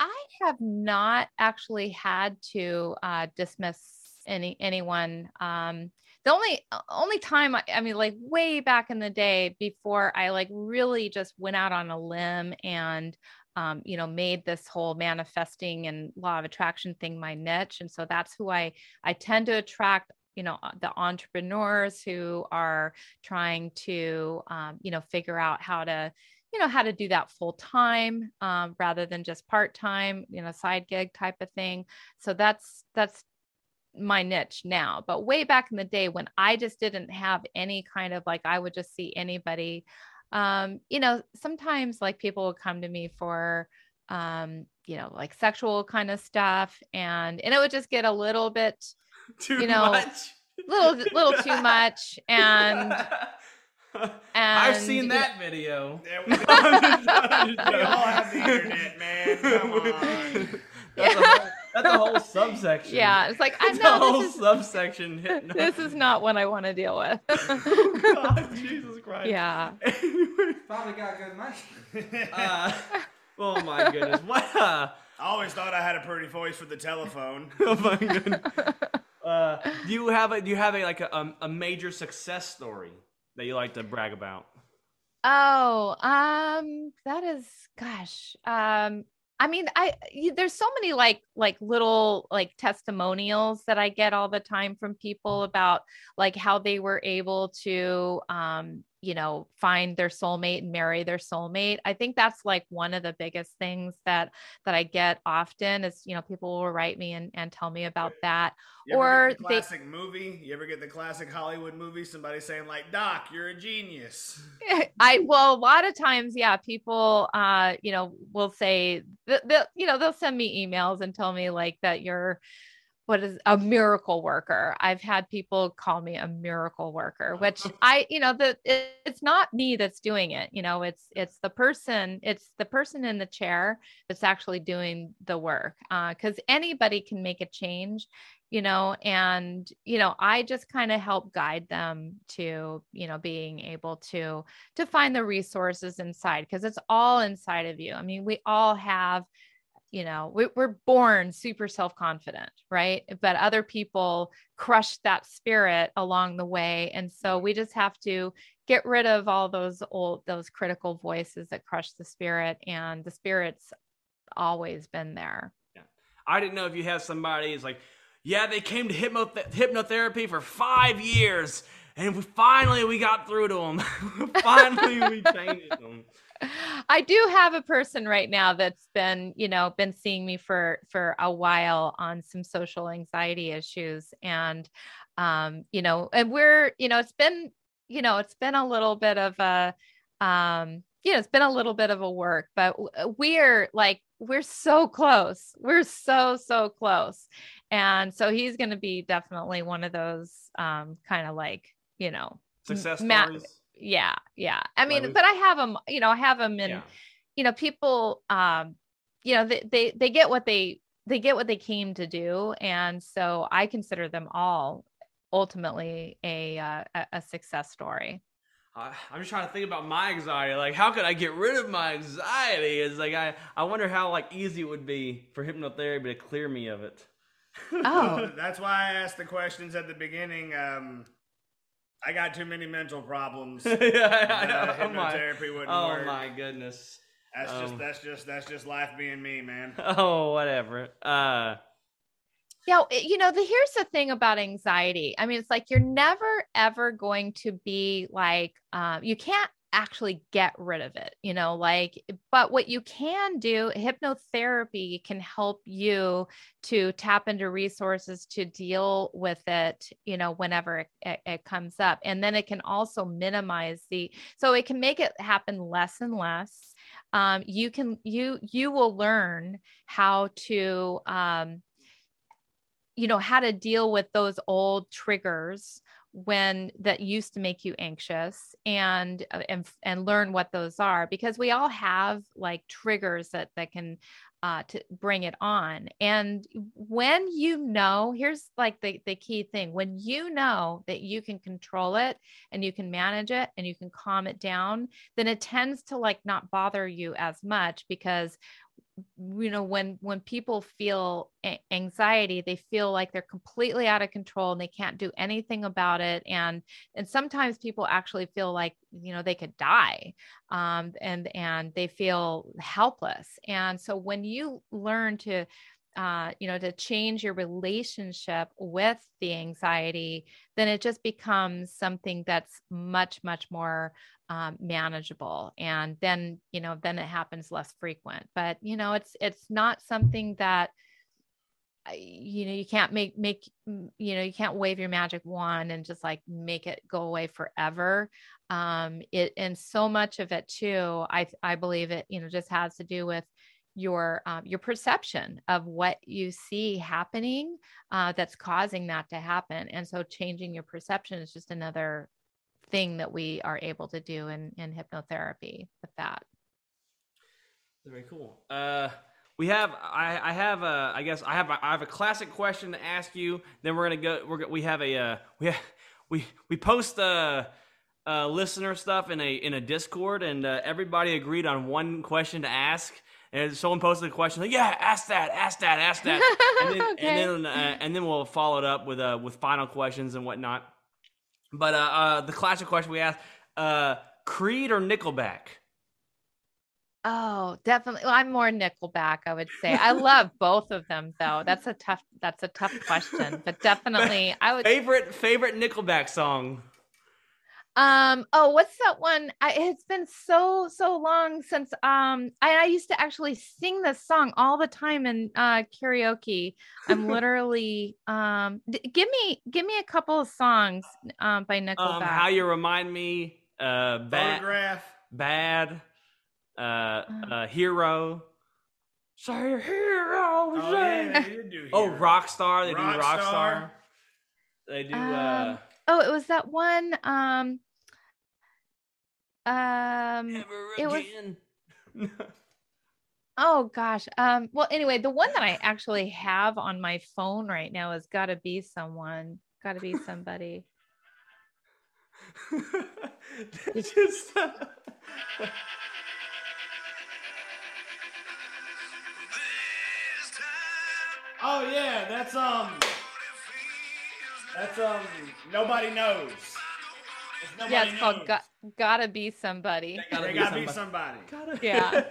I have not actually had to uh, dismiss any anyone. Um, the only only time I, I mean, like way back in the day, before I like really just went out on a limb and um, you know made this whole manifesting and law of attraction thing my niche, and so that's who I I tend to attract you know uh, the entrepreneurs who are trying to um, you know figure out how to you know how to do that full time um, rather than just part time you know side gig type of thing. So that's that's my niche now. But way back in the day when i just didn't have any kind of like i would just see anybody um you know sometimes like people would come to me for um you know like sexual kind of stuff and and it would just get a little bit Too You know, much. little little too much and and I've and, seen you know- that video. Yeah, we, we all have the internet, man. Come on. That's, a whole, That's a whole subsection. Yeah, it's like I That's a know whole this is subsection. hypno- this is not what I want to deal with. oh God, Jesus Christ. yeah. Probably got good money. uh, oh my goodness. What? Uh, I always thought I had a pretty voice for the telephone. oh my goodness. Uh, do you have a do you have a like a, um, a major success story that you like to brag about? Oh, um, that is, gosh, um, I mean, I there's so many like like little like testimonials that I get all the time from people about like how they were able to um you know find their soulmate and marry their soulmate. I think that's like one of the biggest things that that I get often is you know people will write me and, and tell me about that or the they classic movie? You ever get the classic Hollywood movie? Somebody saying like, "Doc, you're a genius." I well, a lot of times, yeah, people, uh, you know, will say that they'll, you know, they'll send me emails and tell me like that you're what is a miracle worker. I've had people call me a miracle worker, which uh-huh. I, you know, the it, it's not me that's doing it. You know, it's it's the person, it's the person in the chair that's actually doing the work. Uh, because anybody can make a change you know and you know i just kind of help guide them to you know being able to to find the resources inside because it's all inside of you i mean we all have you know we, we're born super self-confident right but other people crush that spirit along the way and so we just have to get rid of all those old those critical voices that crush the spirit and the spirit's always been there yeah. I didn't know if you have somebody who's like, yeah, they came to hypno- hypnotherapy for five years, and we, finally we got through to them. finally we changed them. I do have a person right now that's been, you know, been seeing me for for a while on some social anxiety issues and um, you know, and we're, you know, it's been, you know, it's been a little bit of a um, you know, it's been a little bit of a work, but we're like we're so close. We're so so close. And so he's going to be definitely one of those um kind of like, you know, Success Ma- stories. Yeah, yeah. I mean, Right. but I have them, you know, I have them in Yeah. you know people um you know they, they they get what they they get what they came to do and so i consider them all ultimately a uh, a, a success story I, I'm just trying to think about my anxiety. Like, how could I get rid of my anxiety? Is like I, I wonder how like easy it would be for hypnotherapy to clear me of it. oh That's why I asked the questions at the beginning. Um, I got too many mental problems. yeah, I Uh, know. Oh my, hypnotherapy wouldn't oh work. my goodness. That's just Um, that's just that's just life being me, man. Oh, whatever. Uh, yeah you know the here's the thing about anxiety i mean it's like you're never ever going to be like um, you can't actually get rid of it you know like but what you can do hypnotherapy can help you to tap into resources to deal with it you know whenever it, it, it comes up and then it can also minimize the so it can make it happen less and less. Um, you can you you will learn how to um, you know how to deal with those old triggers when that used to make you anxious and uh, and and learn what those are because we all have like triggers that that can uh to bring it on. And when you know here's like the the key thing. When you know that you can control it and you can manage it and you can calm it down then it tends to like not bother you as much because you know when when people feel a- anxiety they feel like they're completely out of control and they can't do anything about it. And and sometimes people actually feel like you know they could die um, and and they feel helpless. And so when you learn to uh, you know to change your relationship with the anxiety then it just becomes something that's much much more um, manageable. And then you know then it happens less frequent. But you know it's it's not something that you know you can't make make you know you can't wave your magic wand and just like make it go away forever. Um it and so much of it too i i believe it you know just has to do with your um, your perception of what you see happening uh, that's causing that to happen. And so changing your perception is just another thing that we are able to do in, in hypnotherapy with that. very cool. Uh, we have I, I have a I guess I have a, I have a classic question to ask you. Then we're gonna go. We're go- we have a uh, we have, we we post uh, uh, listener stuff in a in a Discord, and uh, everybody agreed on one question to ask. And someone posted a question like, "Yeah, ask that, ask that, ask that," and then Okay. and then uh, and then we'll follow it up with uh with final questions and whatnot. But uh, uh the classic question we asked: uh, Creed or Nickelback? Oh, definitely. Well, I'm more Nickelback, I would say. I love both of them though. That's a tough that's a tough question, but definitely I would Favorite favorite Nickelback song? Um oh, what's that one? I, it's been so so long since um I, I used to actually sing this song all the time in uh karaoke. I'm literally um d- give me give me a couple of songs um by Nickelback. Um, How you remind me? Uh, bad, Photograph. bad. Uh, Uh. uh, hero. Say hero. Oh, say- yeah, they did do Oh, Hero. Rockstar. They do Rockstar. Rockstar. They do. uh, Um, oh, it was that one um um Never it was- Oh gosh. Um well anyway, the one that I actually have on my phone right now has got to be someone. Got to be somebody. Just. Oh yeah, that's um, that's um, nobody knows. It's nobody yeah, it's called knows. Got, Gotta Be Somebody. Gotta They be gotta be somebody. somebody. Yeah.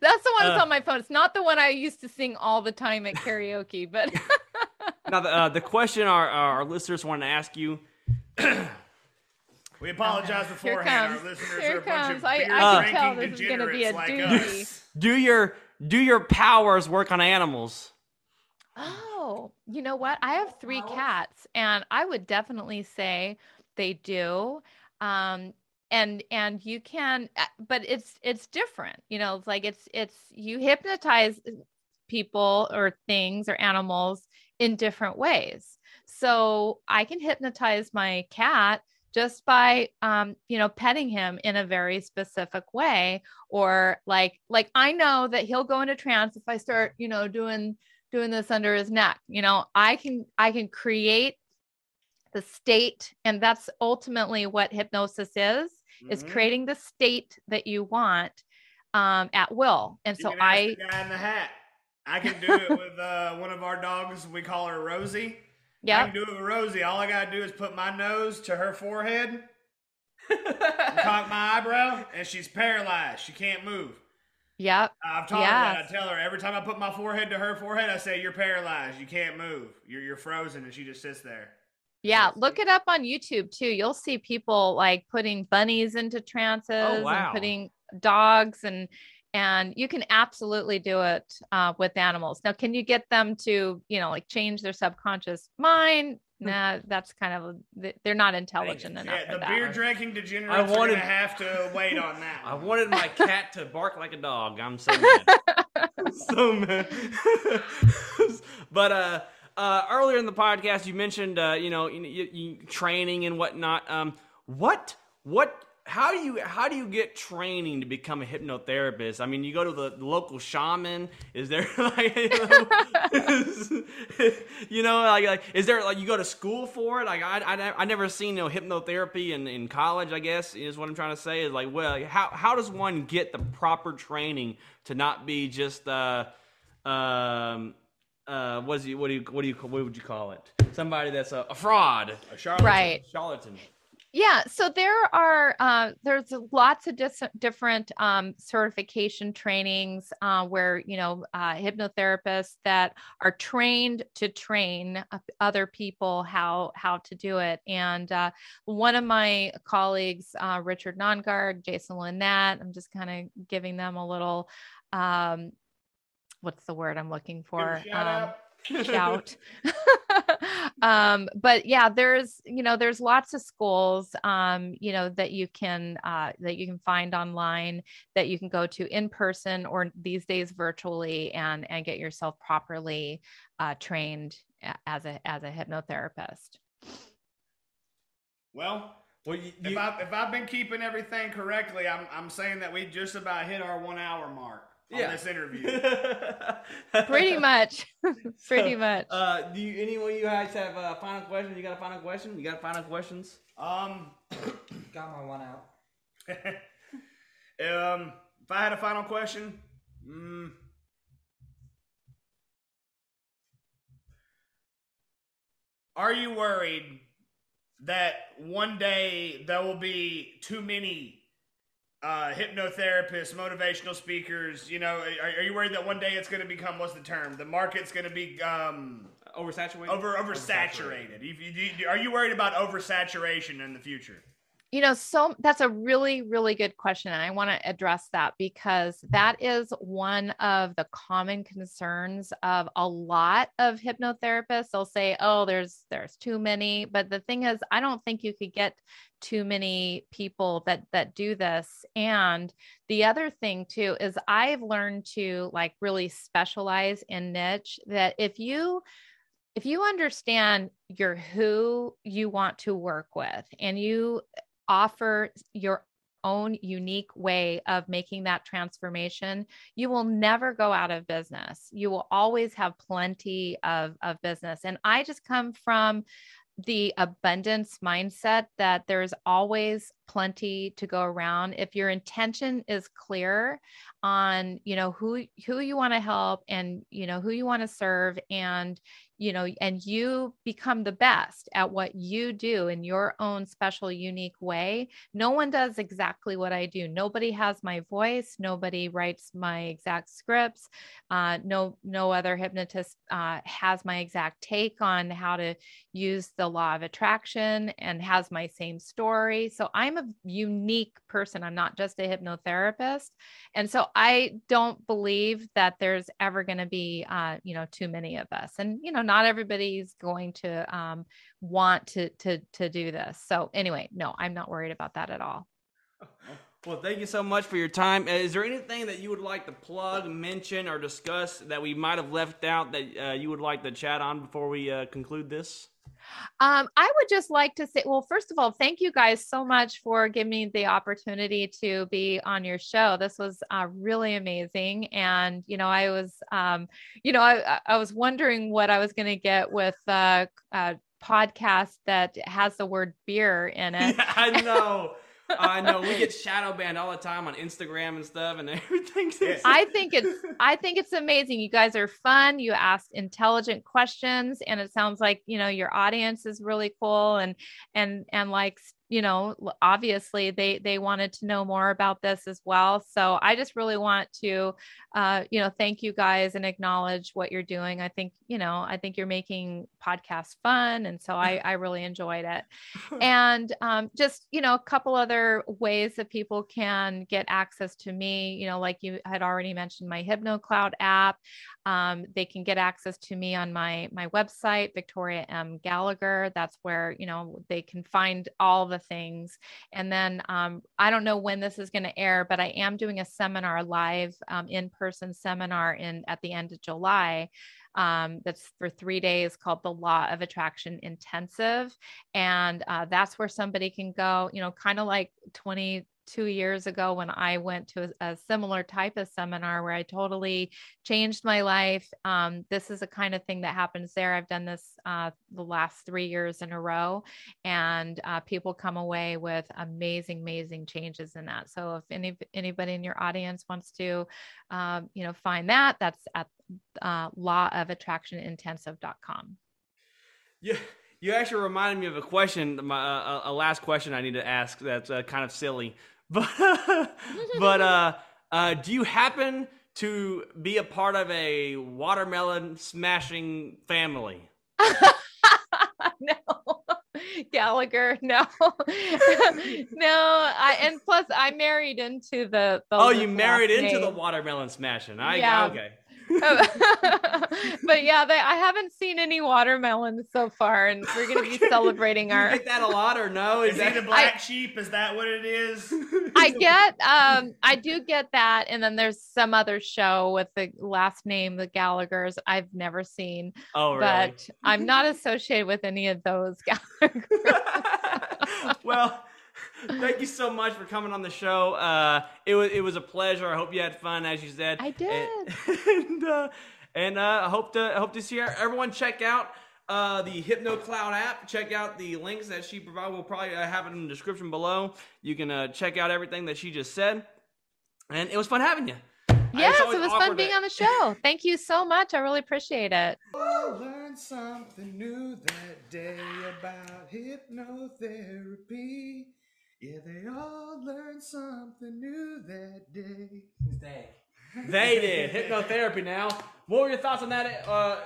That's the one that's Uh, on my phone. It's not the one I used to sing all the time at karaoke, but Now, the, uh, the question our, our listeners want to ask you We apologize Here beforehand. comes. Our listeners Here are a bunch comes. of I- beer I can drinking tell this is gonna be a degenerates like doozy. us. do your do your powers work on animals? Oh, you know what? I have three cats, and I would definitely say they do. Um, and and you can, uh, but it's it's different. You know, it's like it's it's you hypnotize people or things or animals in different ways. So I can hypnotize my cat just by um, you know petting him in a very specific way or like like i know that he'll go into trance if i start you know doing doing this under his neck you know i can i can create the state and that's ultimately what hypnosis is is Mhm. creating the state that you want um, at will and You so i the guy in the hat. I can do it with uh, one of our dogs. We call her Rosie. Yeah i can do it with Rosie. All I gotta do is put my nose to her forehead, cock my eyebrow, and she's paralyzed. She can't move. yep I've taught her that. I tell her every time I put my forehead to her forehead, I say, "You're paralyzed. You can't move. You're you're frozen," and she just sits there. Yeah look it up on youtube too you'll see people like putting bunnies into trances wow. and putting dogs and and you can absolutely do it uh, with animals now can you get them to you know like change their subconscious mind nah that's kind of they're not intelligent enough Yeah, the that beer drinking degenerates I wanted- gonna have to wait on that. I wanted my cat to bark like a dog. I'm so mad. so mad. but uh, uh, earlier in the podcast, you mentioned uh, you know training and whatnot. Um, what what? How do you how do you get training to become a hypnotherapist? I mean, you go to the, the local shaman. Is there like you know, is- you know, like, like is there like you go to school for it? Like I I, I never seen you know hypnotherapy in, in college. I guess is what I'm trying to say. Is like well, how how does one get the proper training to not be just uh um uh what is you what do you what do you what would you call it? Somebody that's a, a fraud, a charlatan, Right. Charlatan. Yeah, so there are uh, there's lots of dis- different um, certification trainings uh, where you know uh, hypnotherapists that are trained to train uh, other people how how to do it. And uh, one of my colleagues, uh, Richard Nongard, Jason Linett, I'm just kind of giving them a little um, what's the word I'm looking for? shout Um, shout. um, but yeah, there's you know there's lots of schools um, you know that you can uh, that you can find online that you can go to in person or these days virtually and and get yourself properly uh, trained as a as a hypnotherapist. Well, Well, you, if you, I if I've been keeping everything correctly, I'm I'm saying that we just about hit our one hour mark. On Yeah. this interview. Pretty much. Pretty So, much. Uh, do you, anyone of you guys have a final question? You got a final question? You got final questions? Um, Got my one out. um, if I had a final question, mm, are you worried that one day there will be too many uh, hypnotherapists, motivational speakers? You know, are, are you worried that one day it's going to become what's the term? The market's going to be um, Oversaturated? over oversaturated. You, do- are you worried about oversaturation in the future? You know so that's a really really good question and i want to address that because that is one of the common concerns of a lot of hypnotherapists. They'll say oh there's there's too many but the thing is i don't think you could get too many people that that do this and the other thing too is i've learned to like really specialize in niche that if you if you understand your who you want to work with and you offer your own unique way of making that transformation, you will never go out of business. You will always have plenty of, of business. And I just come from the abundance mindset that there's always plenty to go around. If your intention is clear on you know who who you want to help and you know who you want to serve and you know and you become the best at what you do in your own special unique way no one does exactly what i do. Nobody has my voice. Nobody writes my exact scripts. Uh, no no other hypnotist uh, has my exact take on how to use the law of attraction and has my same story. So i'm a unique person. I'm not just a hypnotherapist. And so i don't believe that there's ever going to be uh, you know too many of us. And you know not everybody's going to um, want to to to do this. So anyway no i'm not worried about that at all. Well, thank you so much for your time. Uh, Is there anything that you would like to plug, mention, or discuss that we might have left out that uh, you would like to chat on before we uh, conclude this? Um, I would just like to say, well, first of all, thank you guys so much for giving me the opportunity to be on your show. This was uh, really amazing, and you know, I was, um, you know, I, I was wondering what I was going to get with uh, a podcast that has the word beer in it. Yeah, I know. I know. We get shadow banned all the time on Instagram and stuff, and everything. I think it's I think it's amazing. You guys are fun. You ask intelligent questions and it sounds like, you know, your audience is really cool and and and like you know obviously they they wanted to know more about this as well. So i just really want to uh you know thank you guys and acknowledge what you're doing. I think you know i think you're making podcasts fun and so i i really enjoyed it. And um, just you know a couple other ways that people can get access to me you know like you had already mentioned my hypnocloud app. Um, they can get access to me on my my website victoria m. Gallagher. That's where you know they can find all the things and then um, i don't know when this is going to air but i am doing a seminar live um, in-person seminar in at the end of july um, that's for three days called the Law of Attraction Intensive. And uh, that's where somebody can go, you know, kind of like 22 years ago when I went to a, a similar type of seminar where I totally changed my life. Um, this is a kind of thing that happens there. I've done this uh, the last three years in a row, and uh, people come away with amazing, amazing changes in that. So if any anybody in your audience wants to, um, you know, find that, that's at uh, lawofattractionintensive.com. Yeah, you actually reminded me of a question, my, uh, a last question I need to ask. That's uh, kind of silly, but but uh, uh, do you happen to be a part of a watermelon smashing family? no. Gallagher, no, no. I and plus I married into the. the Oh, you married into the watermelon smashing. I Yeah. okay. but yeah, they, I haven't seen any watermelons so far, and we're going to be celebrating Do you our. get that a lot or no? Is he that the black sheep? Is that what it is? I get, um, I do get that, and then there's some other show with the last name, the Gallagher's. I've never seen, oh, really? but I'm not associated with any of those Gallagher. well, thank you so much for coming on the show. Uh, it was it was a pleasure. I hope you had fun, as you said. I did. And uh, and uh, I hope to I hope to see everyone check out uh, the HypnoCloud app. Check out the links that she provided. We'll probably uh, have it in the description below. You can uh, check out everything that she just said. And it was fun having you. Yes, it was fun being to- on the show. Thank you so much. I really appreciate it. I learned something new that day about hypnotherapy. Yeah, they all learned something new that day. They. They did hypnotherapy. Now, what were your thoughts on that? Uh,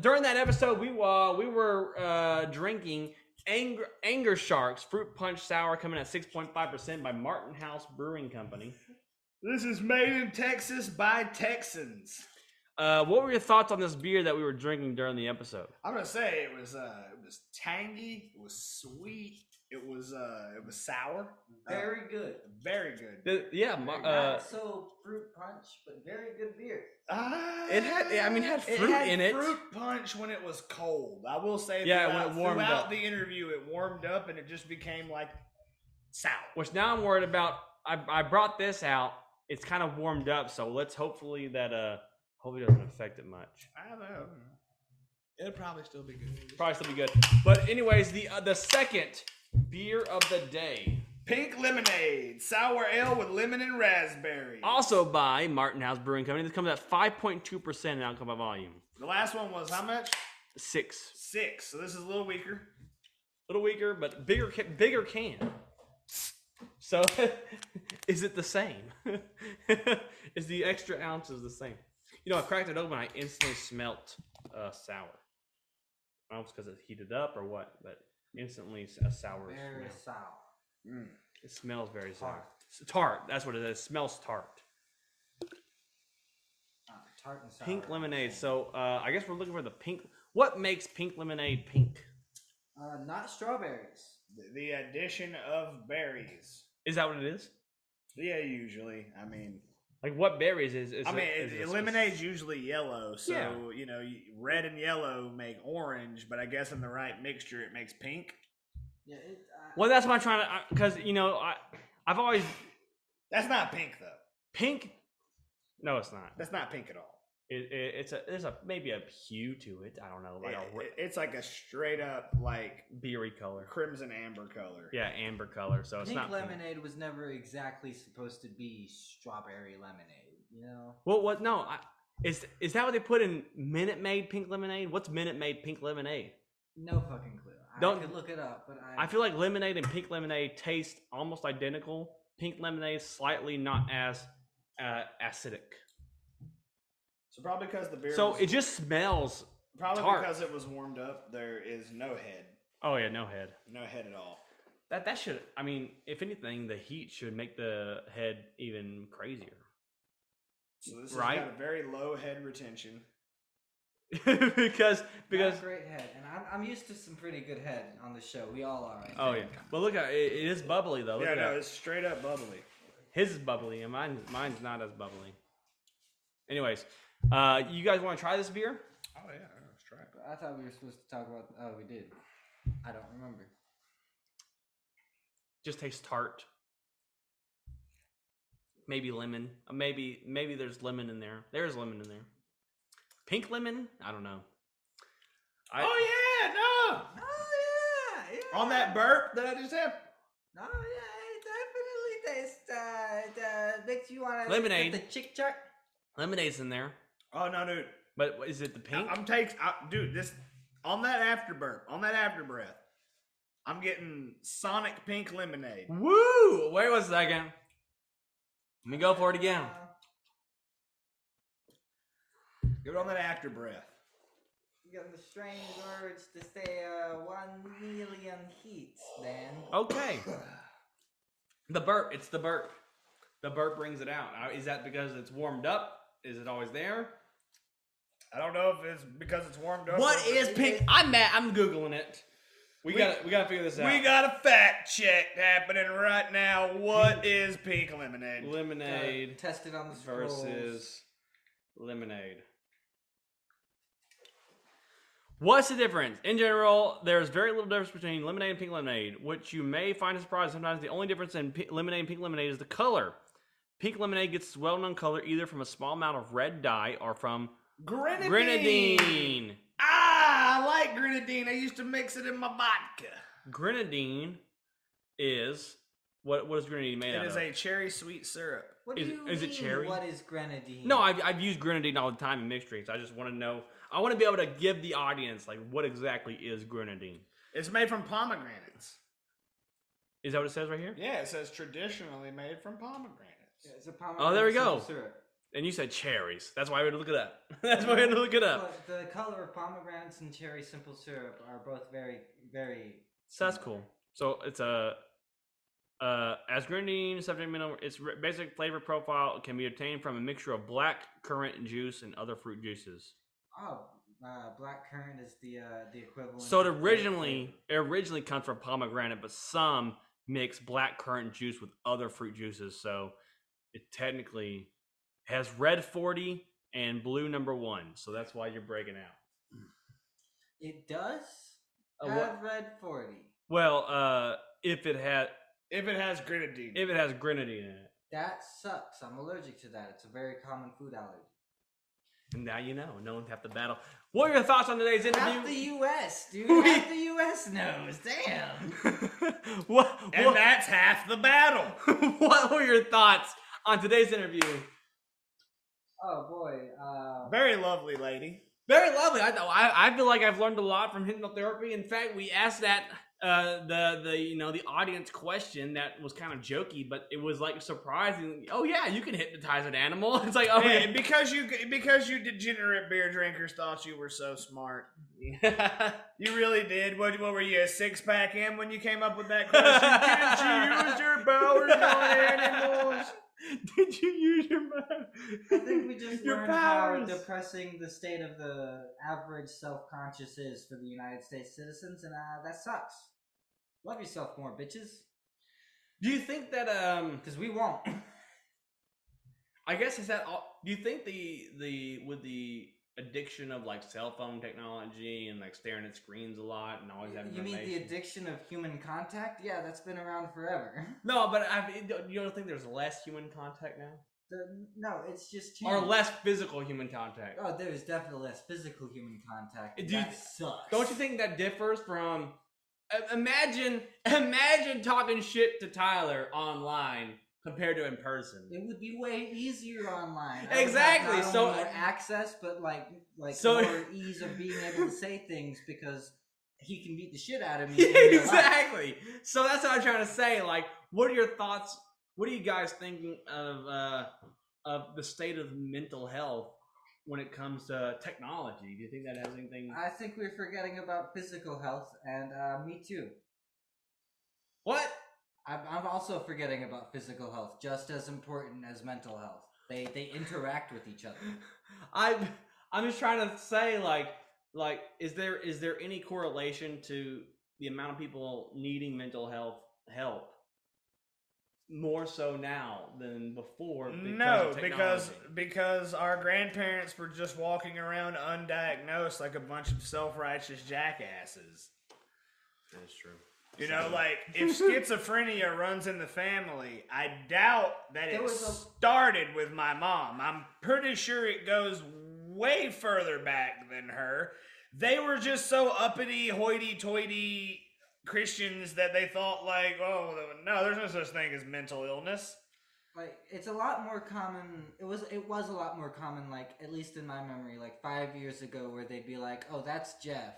during that episode, we uh, we were uh, drinking Anger Anger Sharks Fruit Punch Sour, coming at six point five percent by Martin House Brewing Company. This is made in Texas by Texans. Uh, what were your thoughts on this beer that we were drinking during the episode? I'm gonna say it was uh, it was tangy, it was sweet, it was uh, it was sour, Very good. very good. The- yeah, Very Ma- uh, not so fruit punch, but very good beer. Uh, It had- I mean, it had fruit had in it. Fruit punch when it was cold. I will say. Yeah, when throughout, it warmed throughout up. the interview, it warmed up and it just became like sour. which now I'm worried about. I, I brought this out. It's kind of warmed up, so let's hopefully that uh hopefully doesn't affect it much. I don't know. It'll probably still be good. Probably still be good. But anyways, the uh, the second beer of the day, Pink lemonade, sour ale with lemon and raspberry. also by Martin House Brewing Company. This comes at 5.2 percent in alcohol by volume. The last one was how much? Six, Six. So this is a little weaker. a little weaker, but bigger bigger can. So, is it the same? is the extra ounces the same? You know, I cracked it open. I instantly smelt uh, sour. I don't know if it's because it heated up or what, but instantly s- a sour Very smell. sour. It smells very sour. Tart. S- Tart. That's what it is. It smells tart. Uh, tart and sour. Pink lemonade. So uh, I guess we're looking for the pink. What makes pink lemonade pink? Uh, not strawberries. The- The addition of berries. Is that what it is? Yeah, usually. I mean, Like what berries is? is I mean, it, it, is it, it lemonade's usually yellow, so Yeah. you know, red and yellow make orange, but I guess in the right mixture, it makes pink. Yeah. It, uh, Well, that's what I'm trying to. Because you know, I I've always That's not pink though. pink. No, it's not. That's not pink at all. It, it, it's a there's a maybe a hue to it. I don't know, like It- a it- it's like a straight up like beery color. crimson amber color. Yeah, amber color. So it's pink not. pink. lemonade was never exactly supposed to be strawberry lemonade. You know. Well, what? No, I, is is that what they put in Minute Maid pink lemonade? What's Minute Maid pink lemonade? No fucking clue. I Don't- could look it up, but I. I feel like lemonade and pink lemonade taste almost identical. Pink lemonade slightly not as uh, acidic. So probably because the beer. So was, it just smells. probably tart. because it was warmed up. There is no head, Oh yeah, no head. no head at all. That that should. I mean, if anything, the heat should make the head even crazier. So this Right. has got a very low head retention. because because a great head, and I'm, I'm used to some pretty good head on the show. We all are. I oh yeah. But look at it, it is bubbly though. Look yeah, at no, that. it's straight up bubbly. His is bubbly and mine mine's not as bubbly. Anyways, uh, you guys want to try this beer? Oh yeah, let's try it. I thought we were supposed to talk about. Oh, we did. I don't remember. Just tastes tart. Maybe lemon. Uh, Maybe maybe there's lemon in there. There's lemon in there. Pink lemon? I don't know. I, oh yeah, no. Oh yeah, yeah. On that burp that I just had. Oh yeah, it definitely tastes. Uh, uh, makes you want to Lemonade. the chick chart. lemonade's in there. Oh no, dude. But is it the pink? I, am takes, I, dude. This on that after burp, on that after breath. I'm getting Sonic Pink Lemonade. Woo! Wait one second. Let me go for it again. Give it on that after breath. You got the strange words to say. Uh, one million heats, then. Okay. The burp. It's the burp. The burp brings it out. Uh, Is that because it's warmed up? Is it always there? I don't know if it's because it's warmed up. What is or- is pink? I'm mad. I'm googling it. We, We- gotta we gotta figure this out. We got a fact check happening right now. What is pink lemonade? lemonade Tested on the scrolls. versus lemonade. What's the difference? In general, there's very little difference between lemonade and pink lemonade, which you may find surprising. Sometimes the only difference in pi- lemonade and pink lemonade is the color. Pink lemonade gets its well-known color either from a small amount of red dye or from Grenadine. grenadine. Ah, I like grenadine. I used to mix it in my vodka. Grenadine is what? What is grenadine made It out is of? a cherry sweet syrup. What Is- do you is it mean, cherry? What is grenadine? No, I've, I've used grenadine all the time in mixed drinks. I just want to know. I want to be able to give the audience like what exactly is grenadine. It's made from pomegranates. Is that what it says right here? Yeah, it says traditionally made from pomegranates. Yeah, it's a Oh, there we go. syrup. And you said cherries. That's why we had to look it up. That's why we had to look it up. The color of pomegranates and cherry simple syrup are both very, very. So that's cool. So it's a uh, as grenadine subject matter. Its basic flavor profile can be obtained from a mixture of black currant juice and other fruit juices. Oh, uh, black currant is the uh, the equivalent. So it originally it originally comes from pomegranate, but some mix black currant juice with other fruit juices. So it technically has red forty and blue number one. So that's why you're breaking out. It does Uh, have red forty. Well, uh, if it had If it has grenadine. if it has grenadine in it, That sucks. I'm allergic to that. It's a very common food allergy. and now you know. No one have to battle. What are your thoughts on today's interview? Half the U.S., dude. We- Half the U.S. knows. Damn. what, and that's half the battle. what were your thoughts on today's interview? Oh boy. Uh, Very lovely lady. Very lovely. I, I I feel like I've learned a lot from hypnotherapy. In fact, we asked that uh, the the you know the audience question that was kind of jokey, but it was like surprising. Oh yeah, you can hypnotize an animal. It's like oh Hey, because you because you degenerate beer drinkers thought you were so smart. You really did. What, what were you, a six pack in when you came up with that question? Did you use your powers on animals? Did you use your mouth? I think we just your learned powers. how depressing the state of the average self-conscious is for the United States citizens, and uh, that sucks. Love yourself more, bitches, Do you think that um? because we won't. I guess is that all? Do you think the the with the addiction of like cell phone technology and like staring at screens a lot and always having you mean the addiction of human contact? Yeah, that's been around forever. No, but I, you don't think there's less human contact now, The- no, it's just or less physical human contact? Oh, there's definitely less physical human contact. you that th- sucks. Don't you think that differs from? Imagine, imagine talking shit to Tyler online compared to in person. It would be way easier online. Exactly, not so- access, but like like So- more ease of being able to say things because he can beat the shit out of me. in real life. exactly. So that's what I'm trying to say. Like, what are your thoughts? What are you guys thinking of uh, of the state of mental health when it comes to technology? Do you think that has anything? I think we're forgetting about physical health, and uh, me too. what? I'm, I'm also forgetting about physical health, just as important as mental health. They they interact with each other. I'm I'm just trying to say like like is there is there any correlation to the amount of people needing mental health help more so now than before? because No, because because our grandparents were just walking around undiagnosed like a bunch of self righteous jackasses. that's true. You know, like if schizophrenia runs in the family, I doubt that There it was a- started with my mom. I'm pretty sure it goes way further back than her. They were just so uppity, hoity-toity Christians that they thought like, oh no, there's no such thing as mental illness. like it's a lot more common it was it was a lot more common like at least in my memory like five years ago where they'd be like oh that's jeff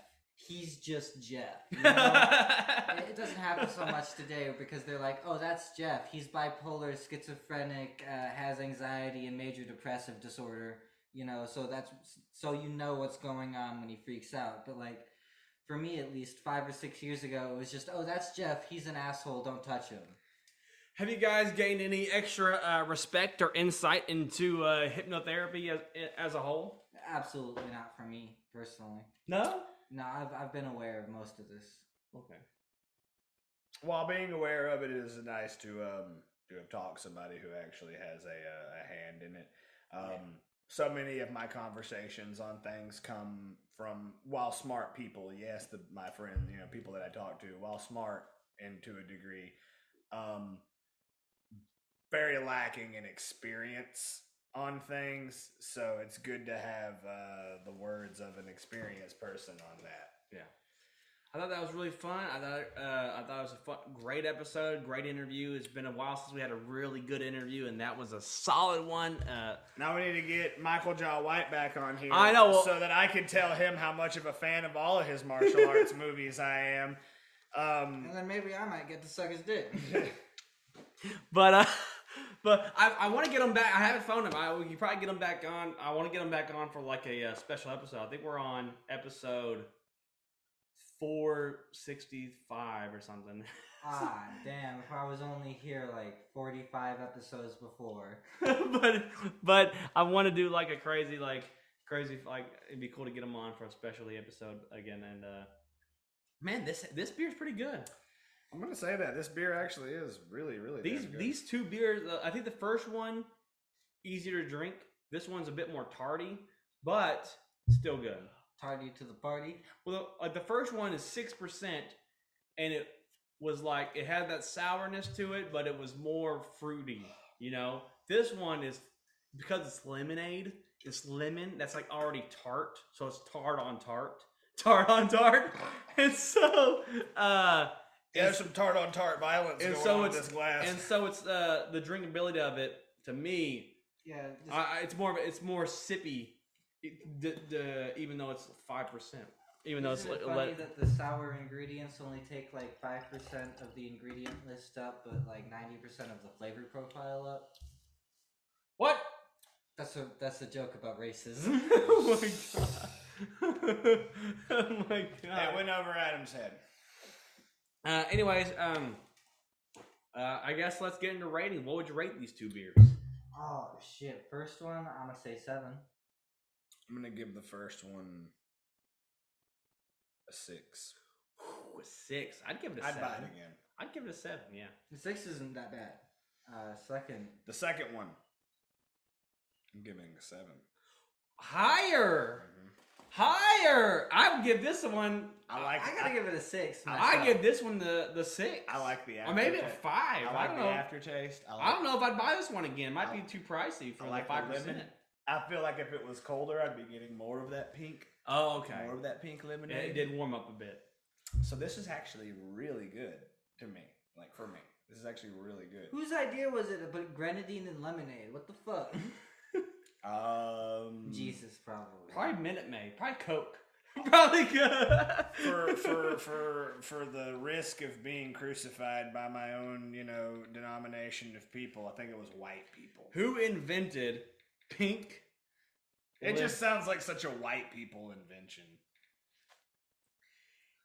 he's just jeff you know? it it doesn't happen so much today because they're like oh that's jeff he's bipolar schizophrenic uh, has anxiety and major depressive disorder you know so that's so you know what's going on when he freaks out but like for me at least five or six years ago it was just oh that's jeff he's an asshole don't touch him Have you guys gained any extra uh, respect or insight into uh, hypnotherapy as, as a whole? Absolutely not for me personally. No. No, I've I've been aware of most of this. Okay. While being aware of it, it is nice to um to have talked to somebody who actually has a uh, a hand in it. Um, so many of my conversations on things come from while smart people yes the, my friend you know people that i talk to while smart and to a degree um very lacking in experience on things so it's good to have uh the words of an experienced person on that Yeah. I thought that was really fun. I thought uh, I thought it was a fun, great episode, great interview. It's been a while since we had a really good interview, and that was a solid one. Uh, now we need to get michael jai white back on here I know, well- so that i can tell him how much of a fan of all of his martial arts movies i am um And then maybe I might get to suck his dick. but uh, but I, I want to get him back. I haven't phoned him. I we can probably get him back on. I want to get him back on for like a uh, special episode. I think we're on episode four sixty five or something. ah, damn! If I was only here like forty-five episodes before. but but I want to do like a crazy like crazy like it'd be cool to get him on for a specialty episode again. And uh, man, this this beer's pretty good. I'm gonna say that this beer actually is really really These damn good. these two beers, uh, I think the first one easier to drink. This one's a bit more tardy, but still good. Tardy to the party. Well, like the first one is six percent, and it was like it had that sourness to it, but it was more fruity. You know, this one is because it's lemonade. It's lemon that's like already tart, so it's tart on tart, tart on tart, and so uh, Yeah, there's some tart on tart violence and going so on it's with this glass. and so it's uh the drinkability of it to me. Yeah. This, I, I- it's more of a- it's more sippy, it, the, the even though it's five percent, even though it's Isn't it le- funny le- that the sour ingredients only take like five percent of the ingredient list up, but like ninety percent of the flavor profile up? what? That's a that's a joke about racism. oh my god! oh my god! it went over Adam's head. Uh, anyways, um, uh, I guess let's get into rating. What would you rate these two beers? oh shit! First one, I'm gonna say seven. I'm gonna give the first one a six. Ooh, a six. I'd give it a I'd seven. buy it again. I'd give it a seven. Yeah. The six isn't that bad. Uh, second, The second one, I'm giving a seven. Higher, higher. I would give this one. I like. I gotta give it a six. I give this one the the six. I like the. or maybe a aftertaste. five. I I, like don't the know. aftertaste. I, like, I don't know if I'd buy this one again. Might be too pricey for like five the percent. I feel like if it was colder, I'd be getting more of that pink. Oh, okay. More of that pink Yeah, lemonade. it did warm up a bit. So this is actually really good to me. Like for me, this is actually really good. Whose idea was it to put grenadine in lemonade? What the fuck? Um, Jesus, probably. Probably Minute Maid. Probably Coke. Probably good. for for for for the risk of being crucified by my own, you know, denomination of people, I think it was white people. Who invented pink? It lip- just sounds like such a white people invention.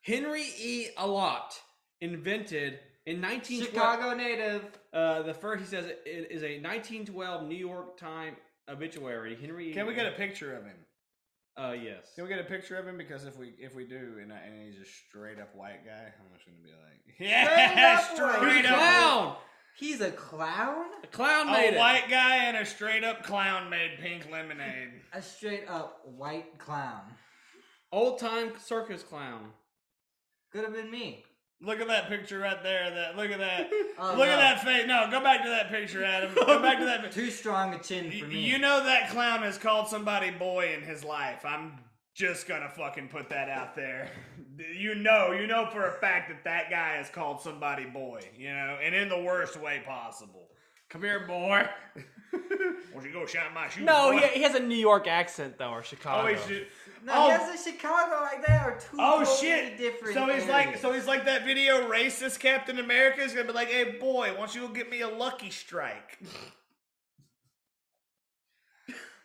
Henry E. Allott invented in 1912. Chicago native. Uh, the first he says it is a 1912 New York Times obituary. Henry. Can we get a picture of him? Uh, yes. Can we get a picture of him? Because if we if we do, and, I, and he's a straight up white guy, I'm just gonna be like, yeah, up straight a up clown? He's a clown? A clown made A it. white guy and a straight up clown made pink lemonade. A straight up white clown. Old time circus clown. Could have been me. Look at that picture right there. That look at that. Oh, look at that face. No, go back to that picture, Adam. Go back to that. Too strong a chin for Y- me. You know that clown has called somebody boy in his life. I'm just gonna fucking put that out there. You know, you know for a fact that that guy has called somebody boy. You know, and in the worst way possible. Come here, boy. Won't you go shine my shoes? No, boy? he, he has a New York accent though, or Chicago. Oh, he's ju- No, oh, yes, in Chicago, like that are two oh totally shit! different. So he's like, so he's like that video racist Captain America. is gonna be like, "Hey boy, why don't you go get me a Lucky Strike?"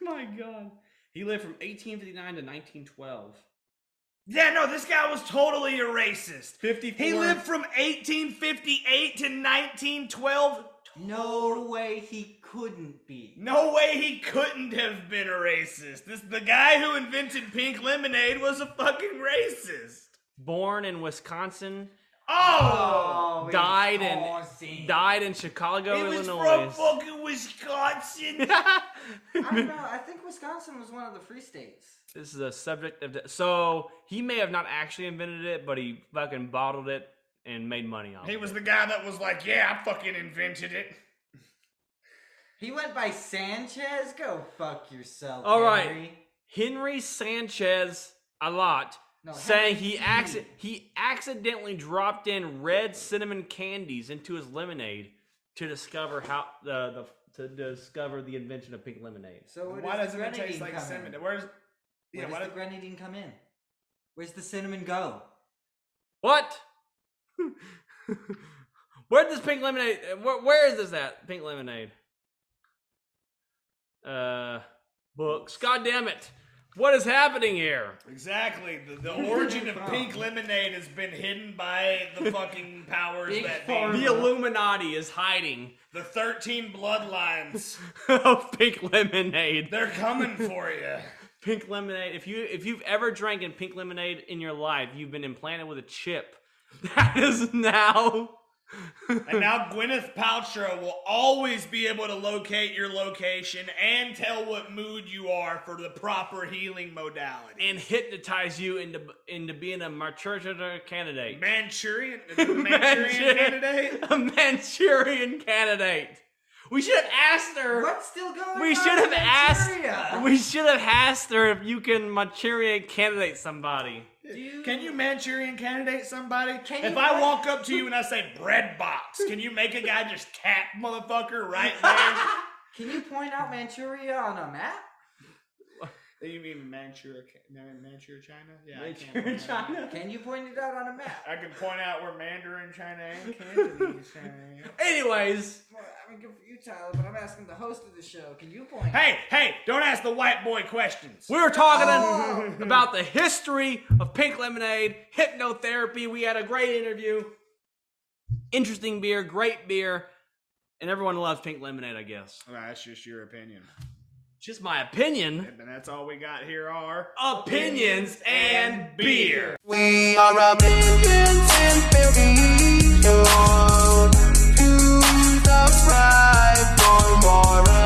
my God. He lived from 1859 to 1912. Yeah, no, this guy was totally a racist. 54. He lived from 1858 to 1912. no way he couldn't be. No way he couldn't have been a racist. This the guy who invented pink lemonade was a fucking racist. Born in Wisconsin, Oh, Oh, died in oh, died in Chicago, he was Illinois. from fucking Wisconsin. I don't know. I think Wisconsin was one of the free states. This is a subject of. So he may have not actually invented it, but he fucking bottled it and made money off it He it. was the guy that was like, "Yeah, I fucking invented it." He went by Sanchez. Go fuck yourself. All right. Henry. Henry Sanchez a lot No, saying he acci- he accidentally dropped in red cinnamon candies into his lemonade to discover how the, the to discover the invention of pink lemonade. So where Why does doesn't the it taste like come cinnamon? in? Where's Where yeah? does Why the does, grenadine come in? Where's the cinnamon go? What? where does pink lemonade? Where, where is this at? Pink lemonade. Uh, books. God damn it! What is happening here? exactly the, the origin of pink lemonade has been hidden by the fucking powers Big that be. The Illuminati is hiding The thirteen bloodlines. of pink lemonade. They're coming for you. Pink lemonade. If you if you've ever drank in pink lemonade in your life, you've been implanted with a chip. That is now. And now Gwyneth Paltrow will always be able to locate your location and tell what mood you are for the proper healing modality. and hypnotize you into into being a Manchurian candidate. Manchurian, the Manchurian candidate. A Manchurian candidate. We should have asked her. What's still going We on? should have in asked. We should have asked her if you can Manchurian candidate somebody. Do Can you Manchurian candidate somebody? Can if I walk up to you and I say bread box, can you make a guy just cat motherfucker right there? Can you point out Manchuria on a map? You mean Manchuria, Manchuria, China? Yeah, Manchurian China. Can you point it out on a map? I can point out where Mandarin China and Cantonese China. Anyways, Well, I mean, good for you, Tyler, but I'm asking the host of the show. Can you point? Hey, hey! Don't ask the white boy questions. we were talking Oh. about the history of pink lemonade, hypnotherapy. We had a great interview. Interesting beer, great beer, and everyone loves pink lemonade. I guess. Well, that's just your opinion just my opinion. And that's all we got here are opinions and beer. We are opinions and beer. Choose the right for more.